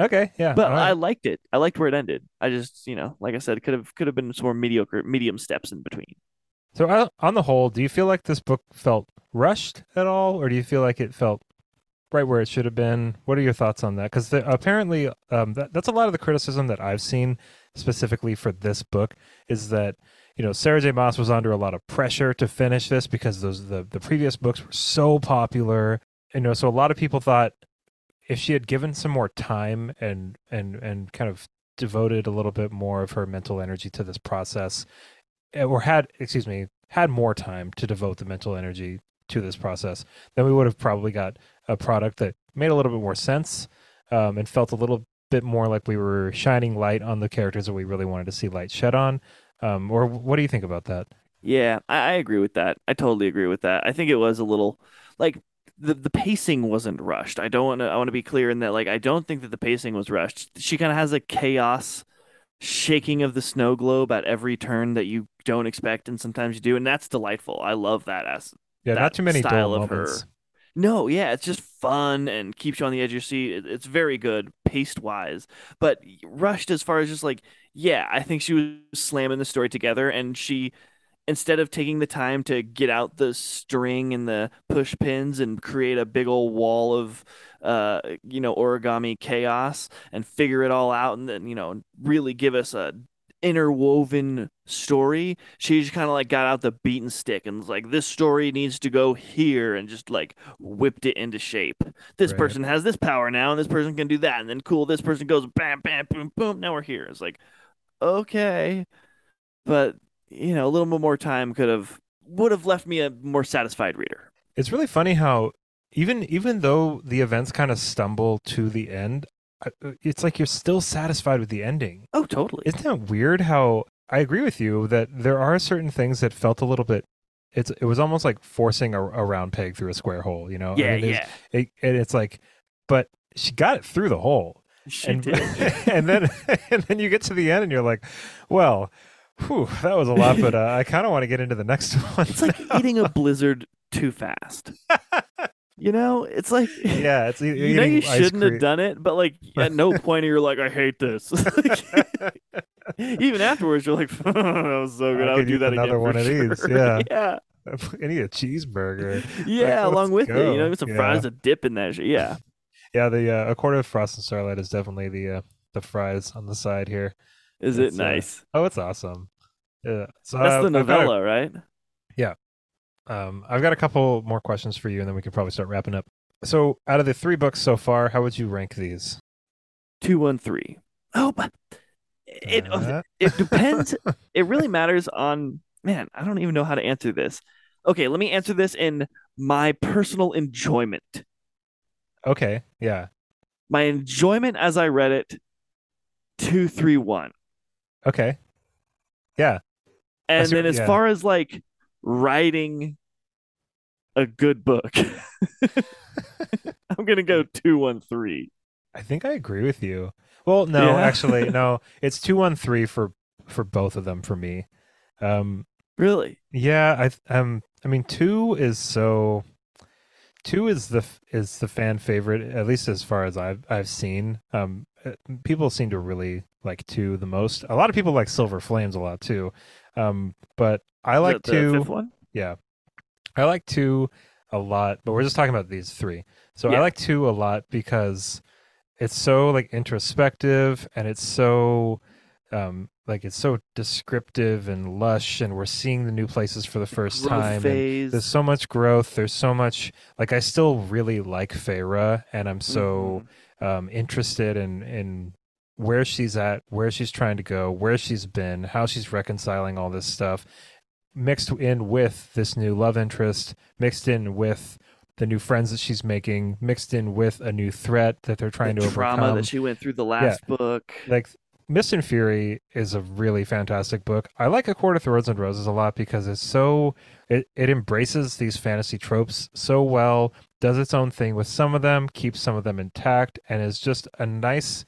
S1: Okay. Yeah.
S2: but
S1: all
S2: I liked it. I liked where it ended. I just, you know, like I said, could have could have been some more mediocre medium steps in between.
S1: So uh, on the whole, do you feel like this book felt rushed at all, or do you feel like it felt right where it should have been. What are your thoughts on that? Because apparently, um, that, that's a lot of the criticism that I've seen specifically for this book is that you know Sarah J. Maas was under a lot of pressure to finish this because those the the previous books were so popular. You know, so a lot of people thought if she had given some more time and and and kind of devoted a little bit more of her mental energy to this process, eh, or had excuse me had more time to devote the mental energy to this process, then we would have probably got a product that made a little bit more sense um, and felt a little bit more like we were shining light on the characters that we really wanted to see light shed on. Um, or what do you think about that?
S2: Yeah, I, I agree with that. I totally agree with that. I think it was a little like the the pacing wasn't rushed. I don't want to. I want to be clear in that. Like, I don't think that the pacing was rushed. She kind of has a chaos shaking of the snow globe at every turn that you don't expect, and sometimes you do, and that's delightful. I love that as
S1: yeah,
S2: that
S1: not too many
S2: style of
S1: moments.
S2: her. No, yeah, it's just fun and keeps you on the edge of your seat. It- It's very good paced wise, but rushed as far as just like, yeah, I think she was slamming the story together and she instead of taking the time to get out the string and the push pins and create a big old wall of uh you know origami chaos and figure it all out and then you know really give us a interwoven story she just kind of like got out the beaten stick and was like this story needs to go here and just like whipped it into shape. This
S1: Right.
S2: person has this power now and this person can do that and then cool this person goes bam bam boom boom now we're here. It's like okay. But you know a little bit more time could have would have left me a more satisfied reader
S1: It's really funny how even even though the events kind of stumble to the end, it's like you're still satisfied with the ending.
S2: oh totally
S1: Isn't that weird? How I agree with you that there are certain things that felt a little bit. It's it was almost like forcing a, a round peg through a square hole. You know? I
S2: yeah
S1: mean, it's-
S2: yeah
S1: It, and it's like, but she got it through the hole,
S2: she
S1: and
S2: did
S1: and then and then you get to the end and you're like, well, whew, that was a lot, but uh, I kind of want to get into the next one.
S2: It's like
S1: now.
S2: eating a blizzard too fast. you know, it's like
S1: yeah, it's
S2: you know you shouldn't
S1: cream.
S2: have done it, but like at no point you're you like, I hate this. Even afterwards, you're like, oh, that was so good.
S1: I
S2: I, would do that
S1: another
S2: again.
S1: one of these, yeah.
S2: yeah,
S1: I need a cheeseburger.
S2: yeah.
S1: let's
S2: along with it, you know, some
S1: Yeah.
S2: fries, a dip in that shit. Yeah,
S1: Yeah, the uh, a court of frost and starlight is definitely the uh, the fries on the side here.
S2: Is
S1: It's,
S2: it
S1: uh,
S2: nice?
S1: Oh, it's awesome. Yeah. So
S2: That's
S1: uh,
S2: the
S1: got a-
S2: novella, right? Yeah.
S1: Um, I've got a couple more questions for you, and then we can probably start wrapping up. So, out of the three books so far, how would you rank these?
S2: Two one three. Oh, but it
S1: Uh,
S2: it depends. it really matters on man. I don't even know how to answer this. Okay, let me answer this in my personal enjoyment.
S1: okay, yeah,
S2: My enjoyment as I read it, two three one.
S1: Okay, yeah,
S2: And
S1: see
S2: then as
S1: yeah.
S2: far as like writing a good book, I'm gonna go two one three.
S1: I think I agree with you. Well, no,
S2: Yeah.
S1: actually, no. It's two one three for for both of them for me. Um,
S2: Really?
S1: Yeah, I um I mean 2 is so 2 is the is the fan favorite at least as far as I've I've seen. Um uh, people seem to really like 2 the most. A lot of people like Silver Flames a lot too. Um but I
S2: Is
S1: like 2
S2: one.
S1: yeah. I like 2 a lot, but we're just talking about these 3. So I like 2 a lot because it's so like introspective and it's so um like it's so descriptive and lush and we're seeing the new places for the first time there's so much growth there's so much like i still really like Feyre and i'm so
S2: Mhm.
S1: um interested in in where she's at where she's trying to go where she's been how she's reconciling all this stuff mixed in with this new love interest mixed in with the new friends that she's making mixed in with a new threat that they're trying
S2: the
S1: to
S2: trauma
S1: overcome
S2: that she went through the last book.
S1: like Mist and Fury is a really fantastic book. I like A Court of Thorns and Roses a lot because it's so it, it embraces these fantasy tropes so well, does its own thing with some of them, keeps some of them intact, and is just a nice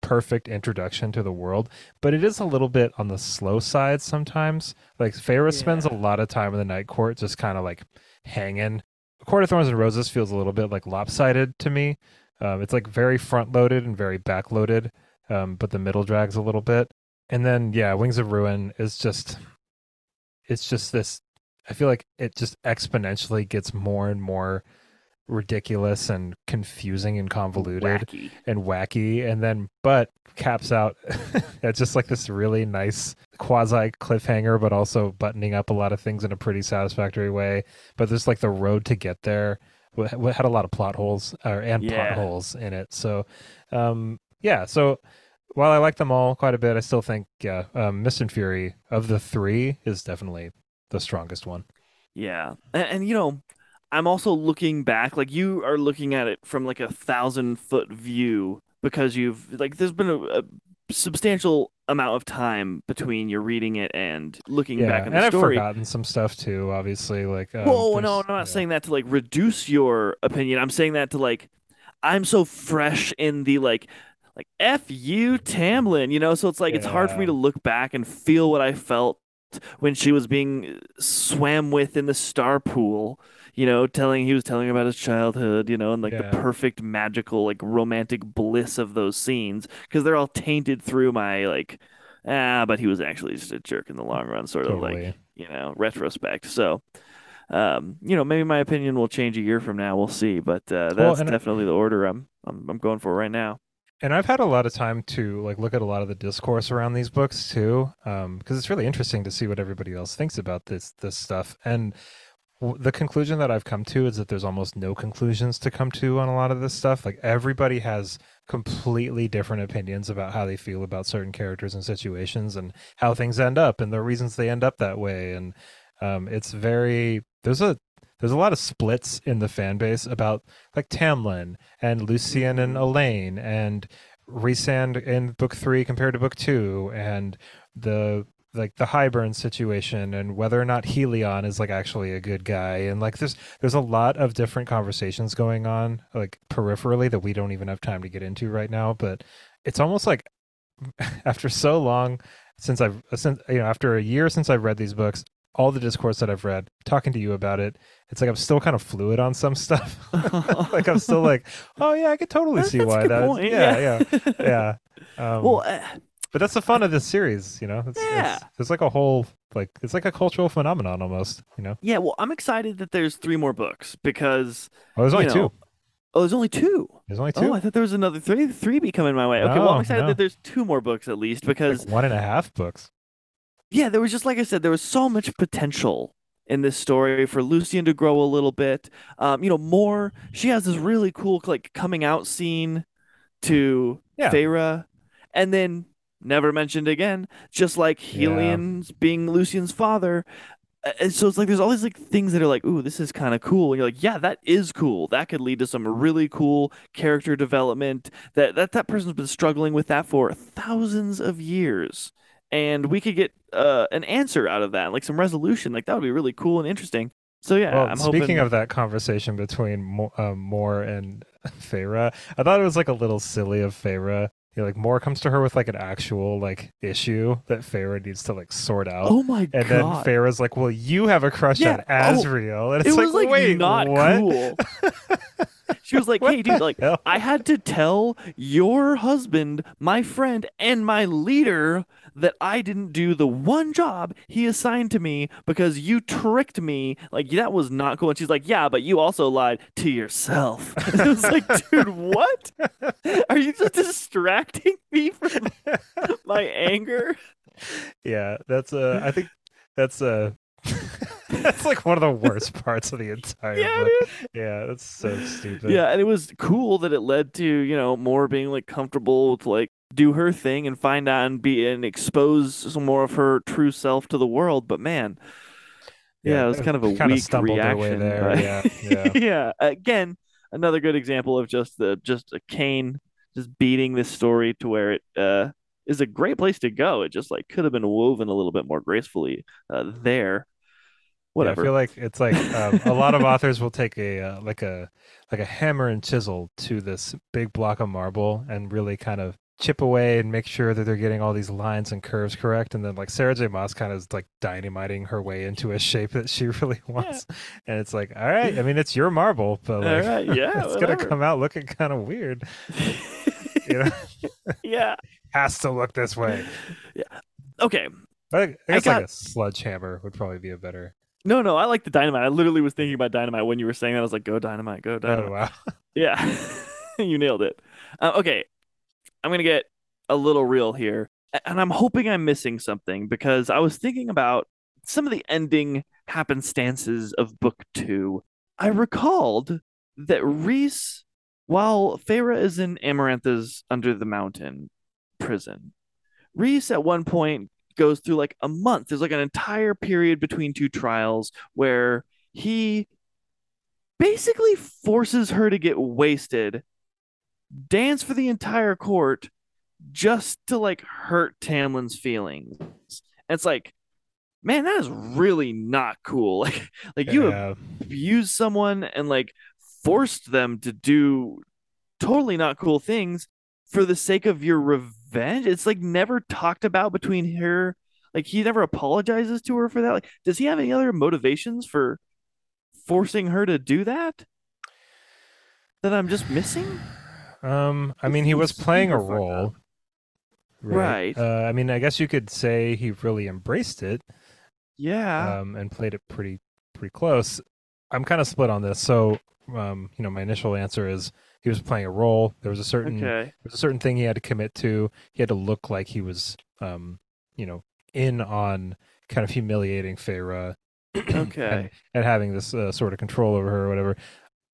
S1: perfect introduction to the world. But it is a little bit on the slow side sometimes. Like Feyre spends a lot of time in the night court just kind of like hanging. A Court of Thorns and Roses feels a little bit like lopsided to me. Um, it's like very front loaded and very back loaded um, but the middle drags a little bit. And then yeah, Wings of Ruin is just it's just this I feel like it just exponentially gets more and more ridiculous and confusing and convoluted
S2: Wacky.
S1: and wacky and then but caps out it's just like this really nice quasi cliffhanger but also buttoning up a lot of things in a pretty satisfactory way but there's like the road to get there had a lot of plot holes uh, and plot holes in it so um yeah so while i like them all quite a bit i still think yeah um mist and fury of the three is definitely the strongest one
S2: Yeah, and, and you know, I'm also looking back. Like you are looking at it from like a thousand foot view because you've like there's been a, a substantial amount of time between your reading it and looking
S1: yeah
S2: back on
S1: and
S2: the
S1: i've
S2: story.
S1: forgotten some stuff too obviously like um,
S2: Whoa, no, I'm not
S1: yeah.
S2: saying that to like reduce your opinion. I'm saying that to like, I'm so fresh in the like, like F you, Tamlin, you know? So it's like, it's hard for me to look back and feel what I felt when she was being swam with in the star pool, you know, telling, he was telling about his childhood, you know, and like
S1: Yeah.
S2: the perfect magical, like romantic bliss of those scenes because they're all tainted through my like, ah, but he was actually just a jerk in the long run, sort of like you know, retrospect. So, um, you know, maybe my opinion will change a year from now. We'll see. But uh, that's
S1: and-
S2: definitely the order I'm, I'm I'm going for right now.
S1: And I've had a lot of time to like look at a lot of the discourse around these books too, because it's really interesting to see what everybody else thinks about this this stuff. And w- the conclusion that I've come to is that there's almost no conclusions to come to on a lot of this stuff. Like everybody has completely different opinions about how they feel about certain characters and situations and how things end up and the reasons they end up that way. And um, it's very there's a there's a lot of splits in the fan base about like Tamlin and Lucien and mm-hmm. Elain and Rhysand in book three compared to book two and the like the Hybern situation and whether or not Helion is like actually a good guy. And like there's there's a lot of different conversations going on like peripherally that we don't even have time to get into right now. But it's almost like after so long since I've since you know after a year since I've read these books all the discourse that I've read talking to you about it it's like I'm still kind of fluid on some stuff like I'm still like oh yeah I could totally
S2: That's-
S1: see
S2: that's
S1: why
S2: good
S1: that
S2: point,
S1: yeah yeah yeah um,
S2: well, uh,
S1: but that's the fun of this series, you know. It's,
S2: Yeah.
S1: it's, it's like a whole like it's like a cultural phenomenon almost, you know.
S2: yeah. Well, I'm excited that there's three more books because
S1: Oh, there's only
S2: know,
S1: two.
S2: oh, there's only two.
S1: There's only
S2: Oh,
S1: two.
S2: I thought there was another three. Three be coming my way. Okay, well, I'm excited
S1: no.
S2: that there's two more books at least because
S1: like one and a half books.
S2: Yeah, there was just like I said, there was so much potential in this story for Lucien to grow a little bit. Um, you know, more. She has this really cool like coming out scene to
S1: Yeah.
S2: Feyre, and then never mentioned again. Just like
S1: Yeah.
S2: Being Lucien's father. And so it's like there's all these like things that are like, ooh, this is kind of cool. And you're like, yeah, that is cool. That could lead to some really cool character development. That that that person's been struggling with that for thousands of years, and we could get uh, an answer out of that, like some resolution. Like that would be really cool and interesting. So yeah,
S1: well,
S2: I'm
S1: speaking
S2: hoping.
S1: of that conversation between Mo- um, Mor and Feyre, I thought it was like a little silly of Feyre. You know, like Mor comes to her with like an actual like issue that Feyre needs to like sort out.
S2: oh my
S1: and
S2: god,
S1: then Feyre's like, "Well, you have a crush
S2: Yeah,
S1: on
S2: oh,
S1: Azriel," and
S2: it
S1: it's
S2: was like
S1: "Wait,
S2: not
S1: what?"
S2: cool. She was like, "Hey, dude, like
S1: hell?
S2: I had to tell your husband, my friend, and my leader that I didn't do the one job he assigned to me because you tricked me. Like that was not cool." And she's like, "Yeah, but you also lied to yourself." And it was like, "Dude, what? Are you just distracting me from my anger?"
S1: Yeah, that's uh I think that's uh that's like one of the worst parts of the entire
S2: Yeah,
S1: book. Yeah, that's so stupid.
S2: Yeah, and it was cool that it led to, you know, Mor being like comfortable to like do her thing and find out and be and expose some more of her true self to the world. But man, yeah, it was kind of a
S1: kind
S2: weak
S1: their
S2: reaction.
S1: way there.
S2: by-
S1: Yeah, yeah.
S2: yeah. Again, another good example of just the just a cane just beating this story to where it uh is a great place to go. It just like could have been woven a little bit more gracefully uh, there. Whatever.
S1: Yeah, I feel like it's like um, a lot of authors will take a uh, like a like a hammer and chisel to this big block of marble and really kind of chip away and make sure that they're getting all these lines and curves correct. And then like Sarah J. Maas kind of is like dynamiting her way into a shape that she really wants. And it's like, all right, I mean, it's your marble, but like,
S2: right, yeah,
S1: it's gonna come out looking kind of weird. You know,
S2: yeah.
S1: has to look this way. Yeah.
S2: Okay.
S1: I, I
S2: I
S1: guess like
S2: got-
S1: a sledgehammer would probably be a better
S2: No, no, I like the dynamite. I literally was thinking about dynamite when you were saying that. I was like, go dynamite, go dynamite.
S1: Oh wow.
S2: Yeah, you nailed it. Uh, okay, I'm gonna get a little real here, and I'm hoping I'm missing something because I was thinking about some of the ending happenstances of book two. I recalled that Rhys, while Feyre is in Amarantha's Under the Mountain prison, Rhys at one point goes through like a month. There's like an entire period between two trials where he basically forces her to get wasted, dance for the entire court just to like hurt Tamlin's feelings. And it's like, man, that is really not cool. Like, like you abused someone and like forced them to do totally not cool things for the sake of your revenge. It's like never talked about between her. Like he never apologizes to her for that. Like, does he have any other motivations for forcing her to do that? That I'm just missing?
S1: Um, I mean, he was playing a role,
S2: up. Right.
S1: Uh, I mean, I guess you could say he really embraced it,
S2: Yeah.
S1: um, and played it pretty pretty close. I'm kind of split on this. So, um, you know, my initial answer is he was playing a role. There was a certain
S2: okay.
S1: there was a certain thing he had to commit to. He had to look like he was, um, you know, in on kind of humiliating Feyre.
S2: Okay.
S1: and, and having this uh, sort of control over her or whatever.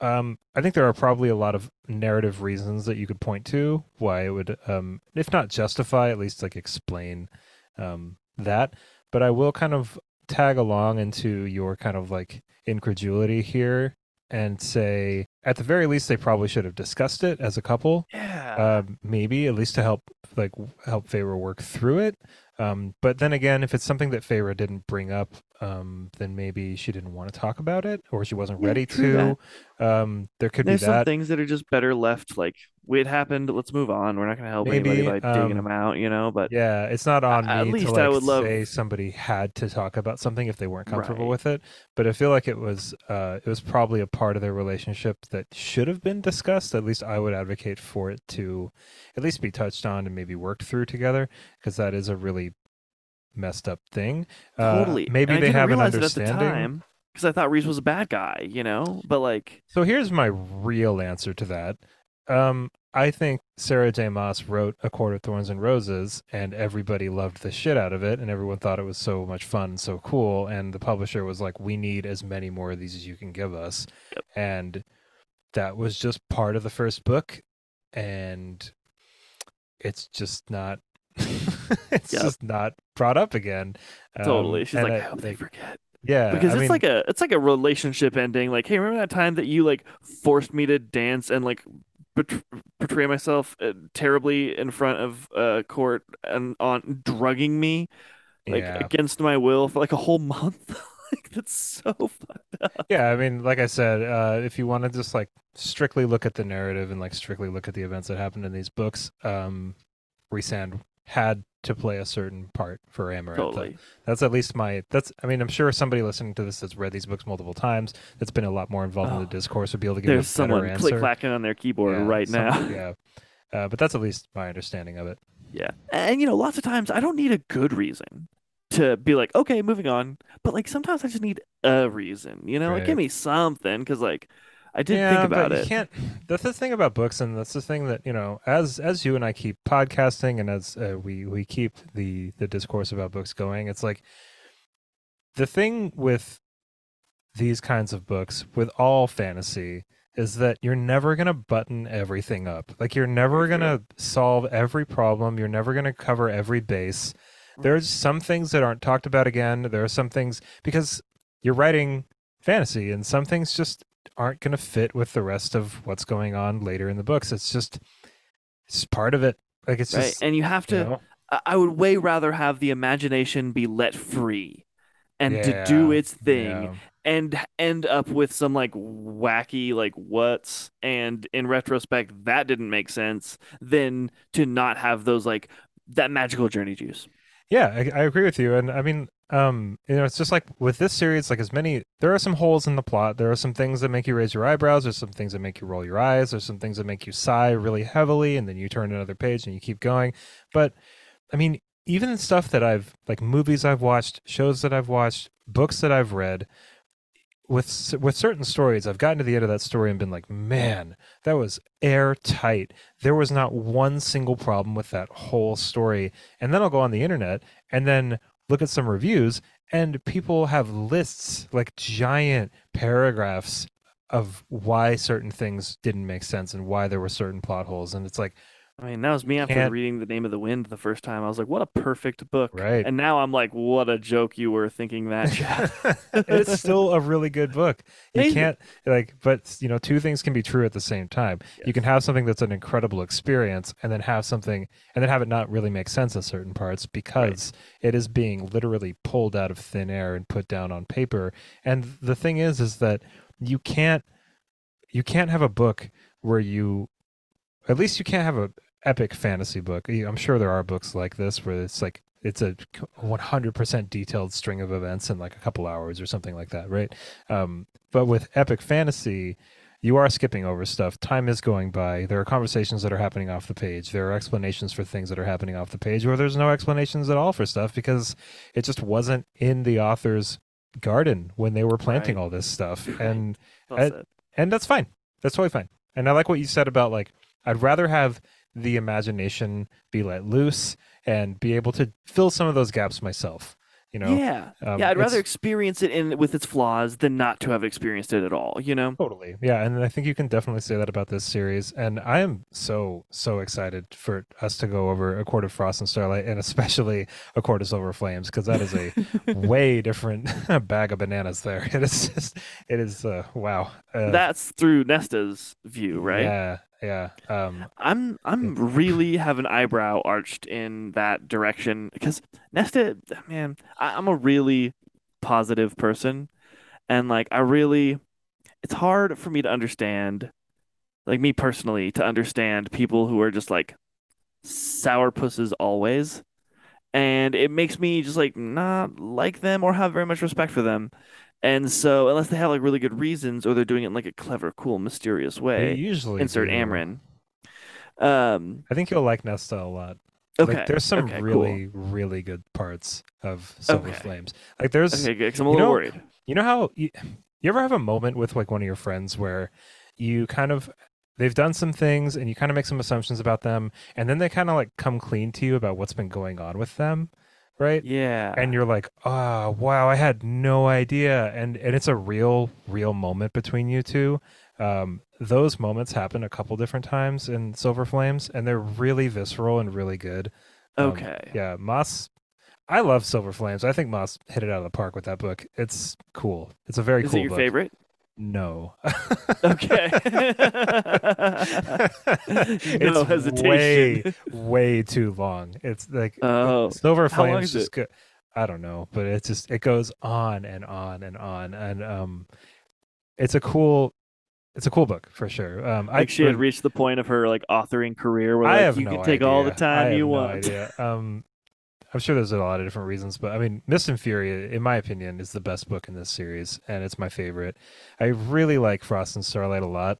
S1: Um, I think there are probably a lot of narrative reasons that you could point to why it would, um, if not justify, at least like explain um, that. But I will kind of tag along into your kind of like incredulity here and say, at the very least, they probably should have discussed it as a couple
S2: Yeah.
S1: uh, maybe at least to help like help Feyre work through it. Um, but then again, if it's something that Feyre didn't bring up, um, then maybe she didn't want to talk about it, or she wasn't
S2: Yeah,
S1: ready to. Um, there could
S2: There's
S1: be
S2: some things that are just better left like it happened. Let's move on. We're not going to help
S1: Maybe,
S2: anybody by digging
S1: um,
S2: them out, you know. But
S1: Yeah, it's not on
S2: at
S1: me
S2: least
S1: to
S2: I would love-
S1: say somebody had to talk about something if they weren't comfortable
S2: Right.
S1: with it. But I feel like it was uh, it was probably a part of their relationship that should have been discussed. At least I would advocate for it to at least be touched on and maybe worked through together because that is a really messed up thing. Uh,
S2: totally.
S1: maybe
S2: And
S1: they have an understanding.
S2: because I thought Rhys was a bad guy, you know. But like,
S1: So here's my real answer to that. Um, I think Sarah J. Maas wrote A Court of Thorns and Roses, and everybody loved the shit out of it, and everyone thought it was so much fun and so cool. And the publisher was like, "We need as many more of these as you can give us,"
S2: Yep.
S1: and that was just part of the first book, and it's just not. it's
S2: Yep.
S1: just not brought up again. Um,
S2: totally. She's like,
S1: I-
S2: I hope they forget.
S1: yeah,
S2: because
S1: I
S2: it's
S1: mean,
S2: like a it's like a relationship ending. Like, hey, remember that time that you like forced me to dance and like portray myself uh, terribly in front of uh, court and on drugging me like
S1: yeah.
S2: against my will for like a whole month? like that's so fucked up.
S1: Yeah, I mean, like I said, uh, if you want to just like strictly look at the narrative and like strictly look at the events that happened in these books, um, Rhysand had to play a certain part for Amarantha.
S2: Totally.
S1: That's at least my. That's. I mean, I'm sure somebody listening to this that's read these books multiple times, that's been a lot more involved in
S2: Oh.
S1: the discourse, would be able to give
S2: There's
S1: a better
S2: someone
S1: answer.
S2: click clacking on their keyboard
S1: Yeah,
S2: right
S1: some-
S2: now.
S1: yeah, uh, but that's at least my understanding of it.
S2: Yeah. And you know, lots of times I don't need a good reason to be like, okay, moving on. But like sometimes I just need a reason, you know? Like give me something cuz like I did
S1: yeah,
S2: think about
S1: but you
S2: it.
S1: can't. That's the thing about books, and that's the thing that you know. As as you and I keep podcasting, and as uh, we we keep the the discourse about books going, it's like the thing with these kinds of books, with all fantasy, is that you're never gonna button everything up. Like you're never
S2: Very
S1: gonna solve every problem. You're never gonna cover every base. There's some things that aren't talked about again. There are some things because you're writing fantasy, and some things just aren't going to fit with the rest of what's going on later in the books. It's just it's part of it. Like it's
S2: right.
S1: just
S2: And you have to
S1: you know?
S2: I- would way rather have the imagination be let free and to do its thing
S1: yeah.
S2: and end up with some like wacky like what's and in retrospect that didn't make sense than to not have those like that magical journey juice.
S1: Yeah, I, I agree with you. And I mean, um, you know, it's just like with this series, like as many, there are some holes in the plot. There are some things that make you raise your eyebrows. There's some things that make you roll your eyes. There's some things that make you sigh really heavily, and then you turn another page and you keep going. But I mean, even stuff that I've like movies I've watched, shows that I've watched, books that I've read with with certain stories, I've gotten to the end of that story and been like, man, that was airtight. There was not one single problem with that whole story. And then I'll go on the internet and then look at some reviews, and people have lists like giant paragraphs of why certain things didn't make sense and why there were certain plot holes. And it's like,
S2: I mean, that was me after
S1: Can't-
S2: reading The Name of the Wind the first time. I was like, what a perfect book.
S1: Right.
S2: And now I'm like, what a joke you were thinking that,
S1: it's still a really good book. You
S2: Amazing.
S1: can't like, but you know, two things can be true at the same time. You can have something that's an incredible experience, and then have something, and then have it not really make sense in certain parts because it is being literally pulled out of thin air and put down on paper. And the thing is, is that you can't, you can't have a book where you, at least you can't have a epic fantasy book. I'm sure there are books like this where it's like it's a 100% detailed string of events in like a couple hours or something like that, right? Um, but with epic fantasy, you are skipping over stuff. Time is going by. There are conversations that are happening off the page. There are explanations for things that are happening off the page, or there's no explanations at all for stuff because it just wasn't in the author's garden when they were planting
S2: Right.
S1: all this stuff. And
S2: Well
S1: I- and that's fine. That's totally fine. And I like what you said about like I'd rather have the imagination be let loose and be able to fill some of those gaps myself. You know,
S2: yeah.
S1: Um,
S2: yeah, I'd rather experience it in with its flaws than not to have experienced it at all, you know?
S1: Totally. Yeah, and I think you can definitely say that about this series. And I am so so excited for us to go over A Court of Frost and Starlight and especially A Court of Silver Flames because that is a way different bag of bananas there. It is just it is uh wow. Uh,
S2: That's through Nesta's view, right?
S1: Yeah. Yeah. Um
S2: I'm I'm really have an eyebrow arched in that direction because Nesta, man, I, I'm a really positive person, and like I really, it's hard for me to understand, like me personally, to understand people who are just like sour sourpusses always, and it makes me just like not like them or have very much respect for them. And so, unless they have like really good reasons or they're doing it in like a clever, cool, mysterious way, they
S1: usually
S2: insert
S1: do.
S2: Amren. Um.
S1: I think you'll like Nesta a lot.
S2: Okay.
S1: Like, there's some
S2: okay, cool.
S1: really, really good parts of Silver
S2: Okay.
S1: Flames. Like there's
S2: Okay, good. I'm a little
S1: know-
S2: worried.
S1: You know how you, you ever have a moment with like one of your friends where you kind of they've done some things and you kind of make some assumptions about them and then they kind of like come clean to you about what's been going on with them, right?
S2: Yeah.
S1: And you're like, "Oh, wow, I had no idea." And and it's a real real moment between you two. Um those moments happen a couple different times in Silver Flames and they're really visceral and really good. Um,
S2: okay.
S1: yeah, Maas. I love Silver Flames. I think Maas hit it out of the park with that book. It's cool. It's a very
S2: Is
S1: cool
S2: it your
S1: book.
S2: favorite?
S1: No.
S2: Okay.
S1: it's
S2: no hesitation.
S1: way, way too long. It's like
S2: Oh.
S1: Silver
S2: How long
S1: Flames
S2: is
S1: just
S2: it?
S1: go, I don't know, but it's just it goes on and on and on, and um, it's a cool, it's a cool book for sure. Um,
S2: Like
S1: I
S2: she had reached the point of her like authoring career where
S1: I
S2: like,
S1: have
S2: you
S1: no
S2: can take all the
S1: idea. I
S2: time
S1: have
S2: you
S1: no
S2: want.
S1: idea. Um, I'm sure there's a lot of different reasons, but I mean, Mist and Fury, in my opinion, is the best book in this series, and it's my favorite. I really like Frost and Starlight a lot,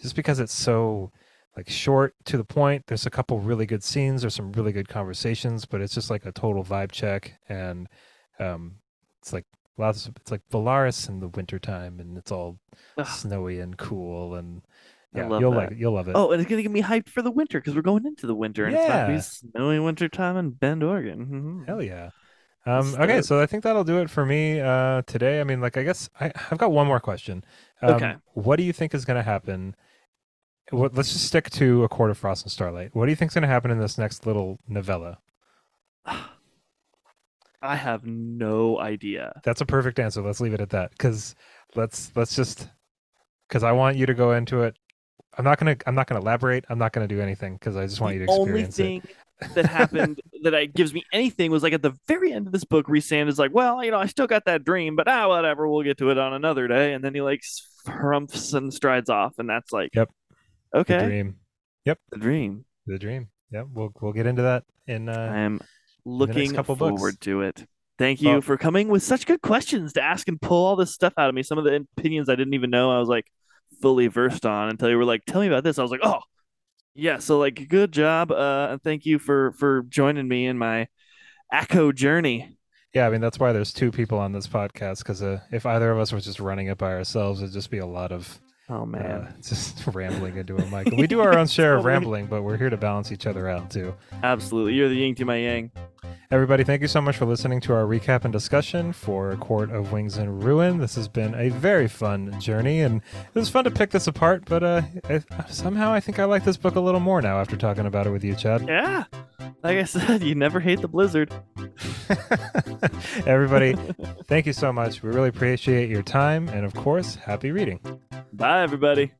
S1: just because it's so like short to the point. There's a couple really good scenes. There's some really good conversations, but it's just like a total vibe check, and um, it's like lots. Of, it's like Velaris in the wintertime, and it's all
S2: Ugh.
S1: snowy and cool, and yeah,
S2: love
S1: you'll
S2: that.
S1: like it. You'll love it.
S2: Oh, and it's gonna get me hyped for the winter because we're going into the winter and it's
S1: gonna
S2: be snowy winter time in Bend, Oregon. Mhm.
S1: Hell yeah. Um,
S2: Let's
S1: okay, so I think that'll do it for me uh, today. I mean, like, I guess I, I've got one more question. Um,
S2: Okay.
S1: What do you think is going to happen? What, let's just stick to A Court of Frost and Starlight. What do you think is going to happen in this next little novella?
S2: I have no idea.
S1: That's a perfect answer. Let's leave it at that. Because let's let's just because I want you to go into it. I'm not gonna I'm not gonna elaborate. I'm not gonna do anything because I just want
S2: the
S1: you to experience it.
S2: The only thing that happened that I, gives me anything was like at the very end of this book, Rhysand is like, "Well, you know, I still got that dream, but ah, whatever, we'll get to it on another day." And then he like harumphs and strides off, and that's like,
S1: Yep. The
S2: okay,
S1: dream.
S2: Yep, the dream.
S1: The dream. Yep. We'll we'll get into that in
S2: I
S1: uh,
S2: am looking
S1: couple books.
S2: forward to it. Thank you
S1: Well-
S2: for coming with such good questions to ask and pull all this stuff out of me. Some of the opinions I didn't even know I was like fully versed on until you were like, "Tell me about this." I was like, "Oh, yeah." So like, good job, uh, and thank you for for joining me in my ACO journey.
S1: Yeah, I mean that's why there's two people on this podcast because uh, if either of us was just running it by ourselves, it'd just be a lot of
S2: Oh
S1: uh,
S2: man,
S1: just rambling into a mic. We do our own share of rambling, but we're here to balance each other out too.
S2: absolutely. You're the yin to my yang.
S1: Everybody, thank you so much for listening to our recap and discussion for Court of Wings and Ruin. This has been a very fun journey, and it was fun to pick this apart. But uh, I, somehow, I think I like this book a little more now after talking about it with you, Chad.
S2: Yeah. Like I said, you never hate the blizzard.
S1: Everybody, thank you so much. We really appreciate your time, and of course, happy reading.
S2: Bye, everybody.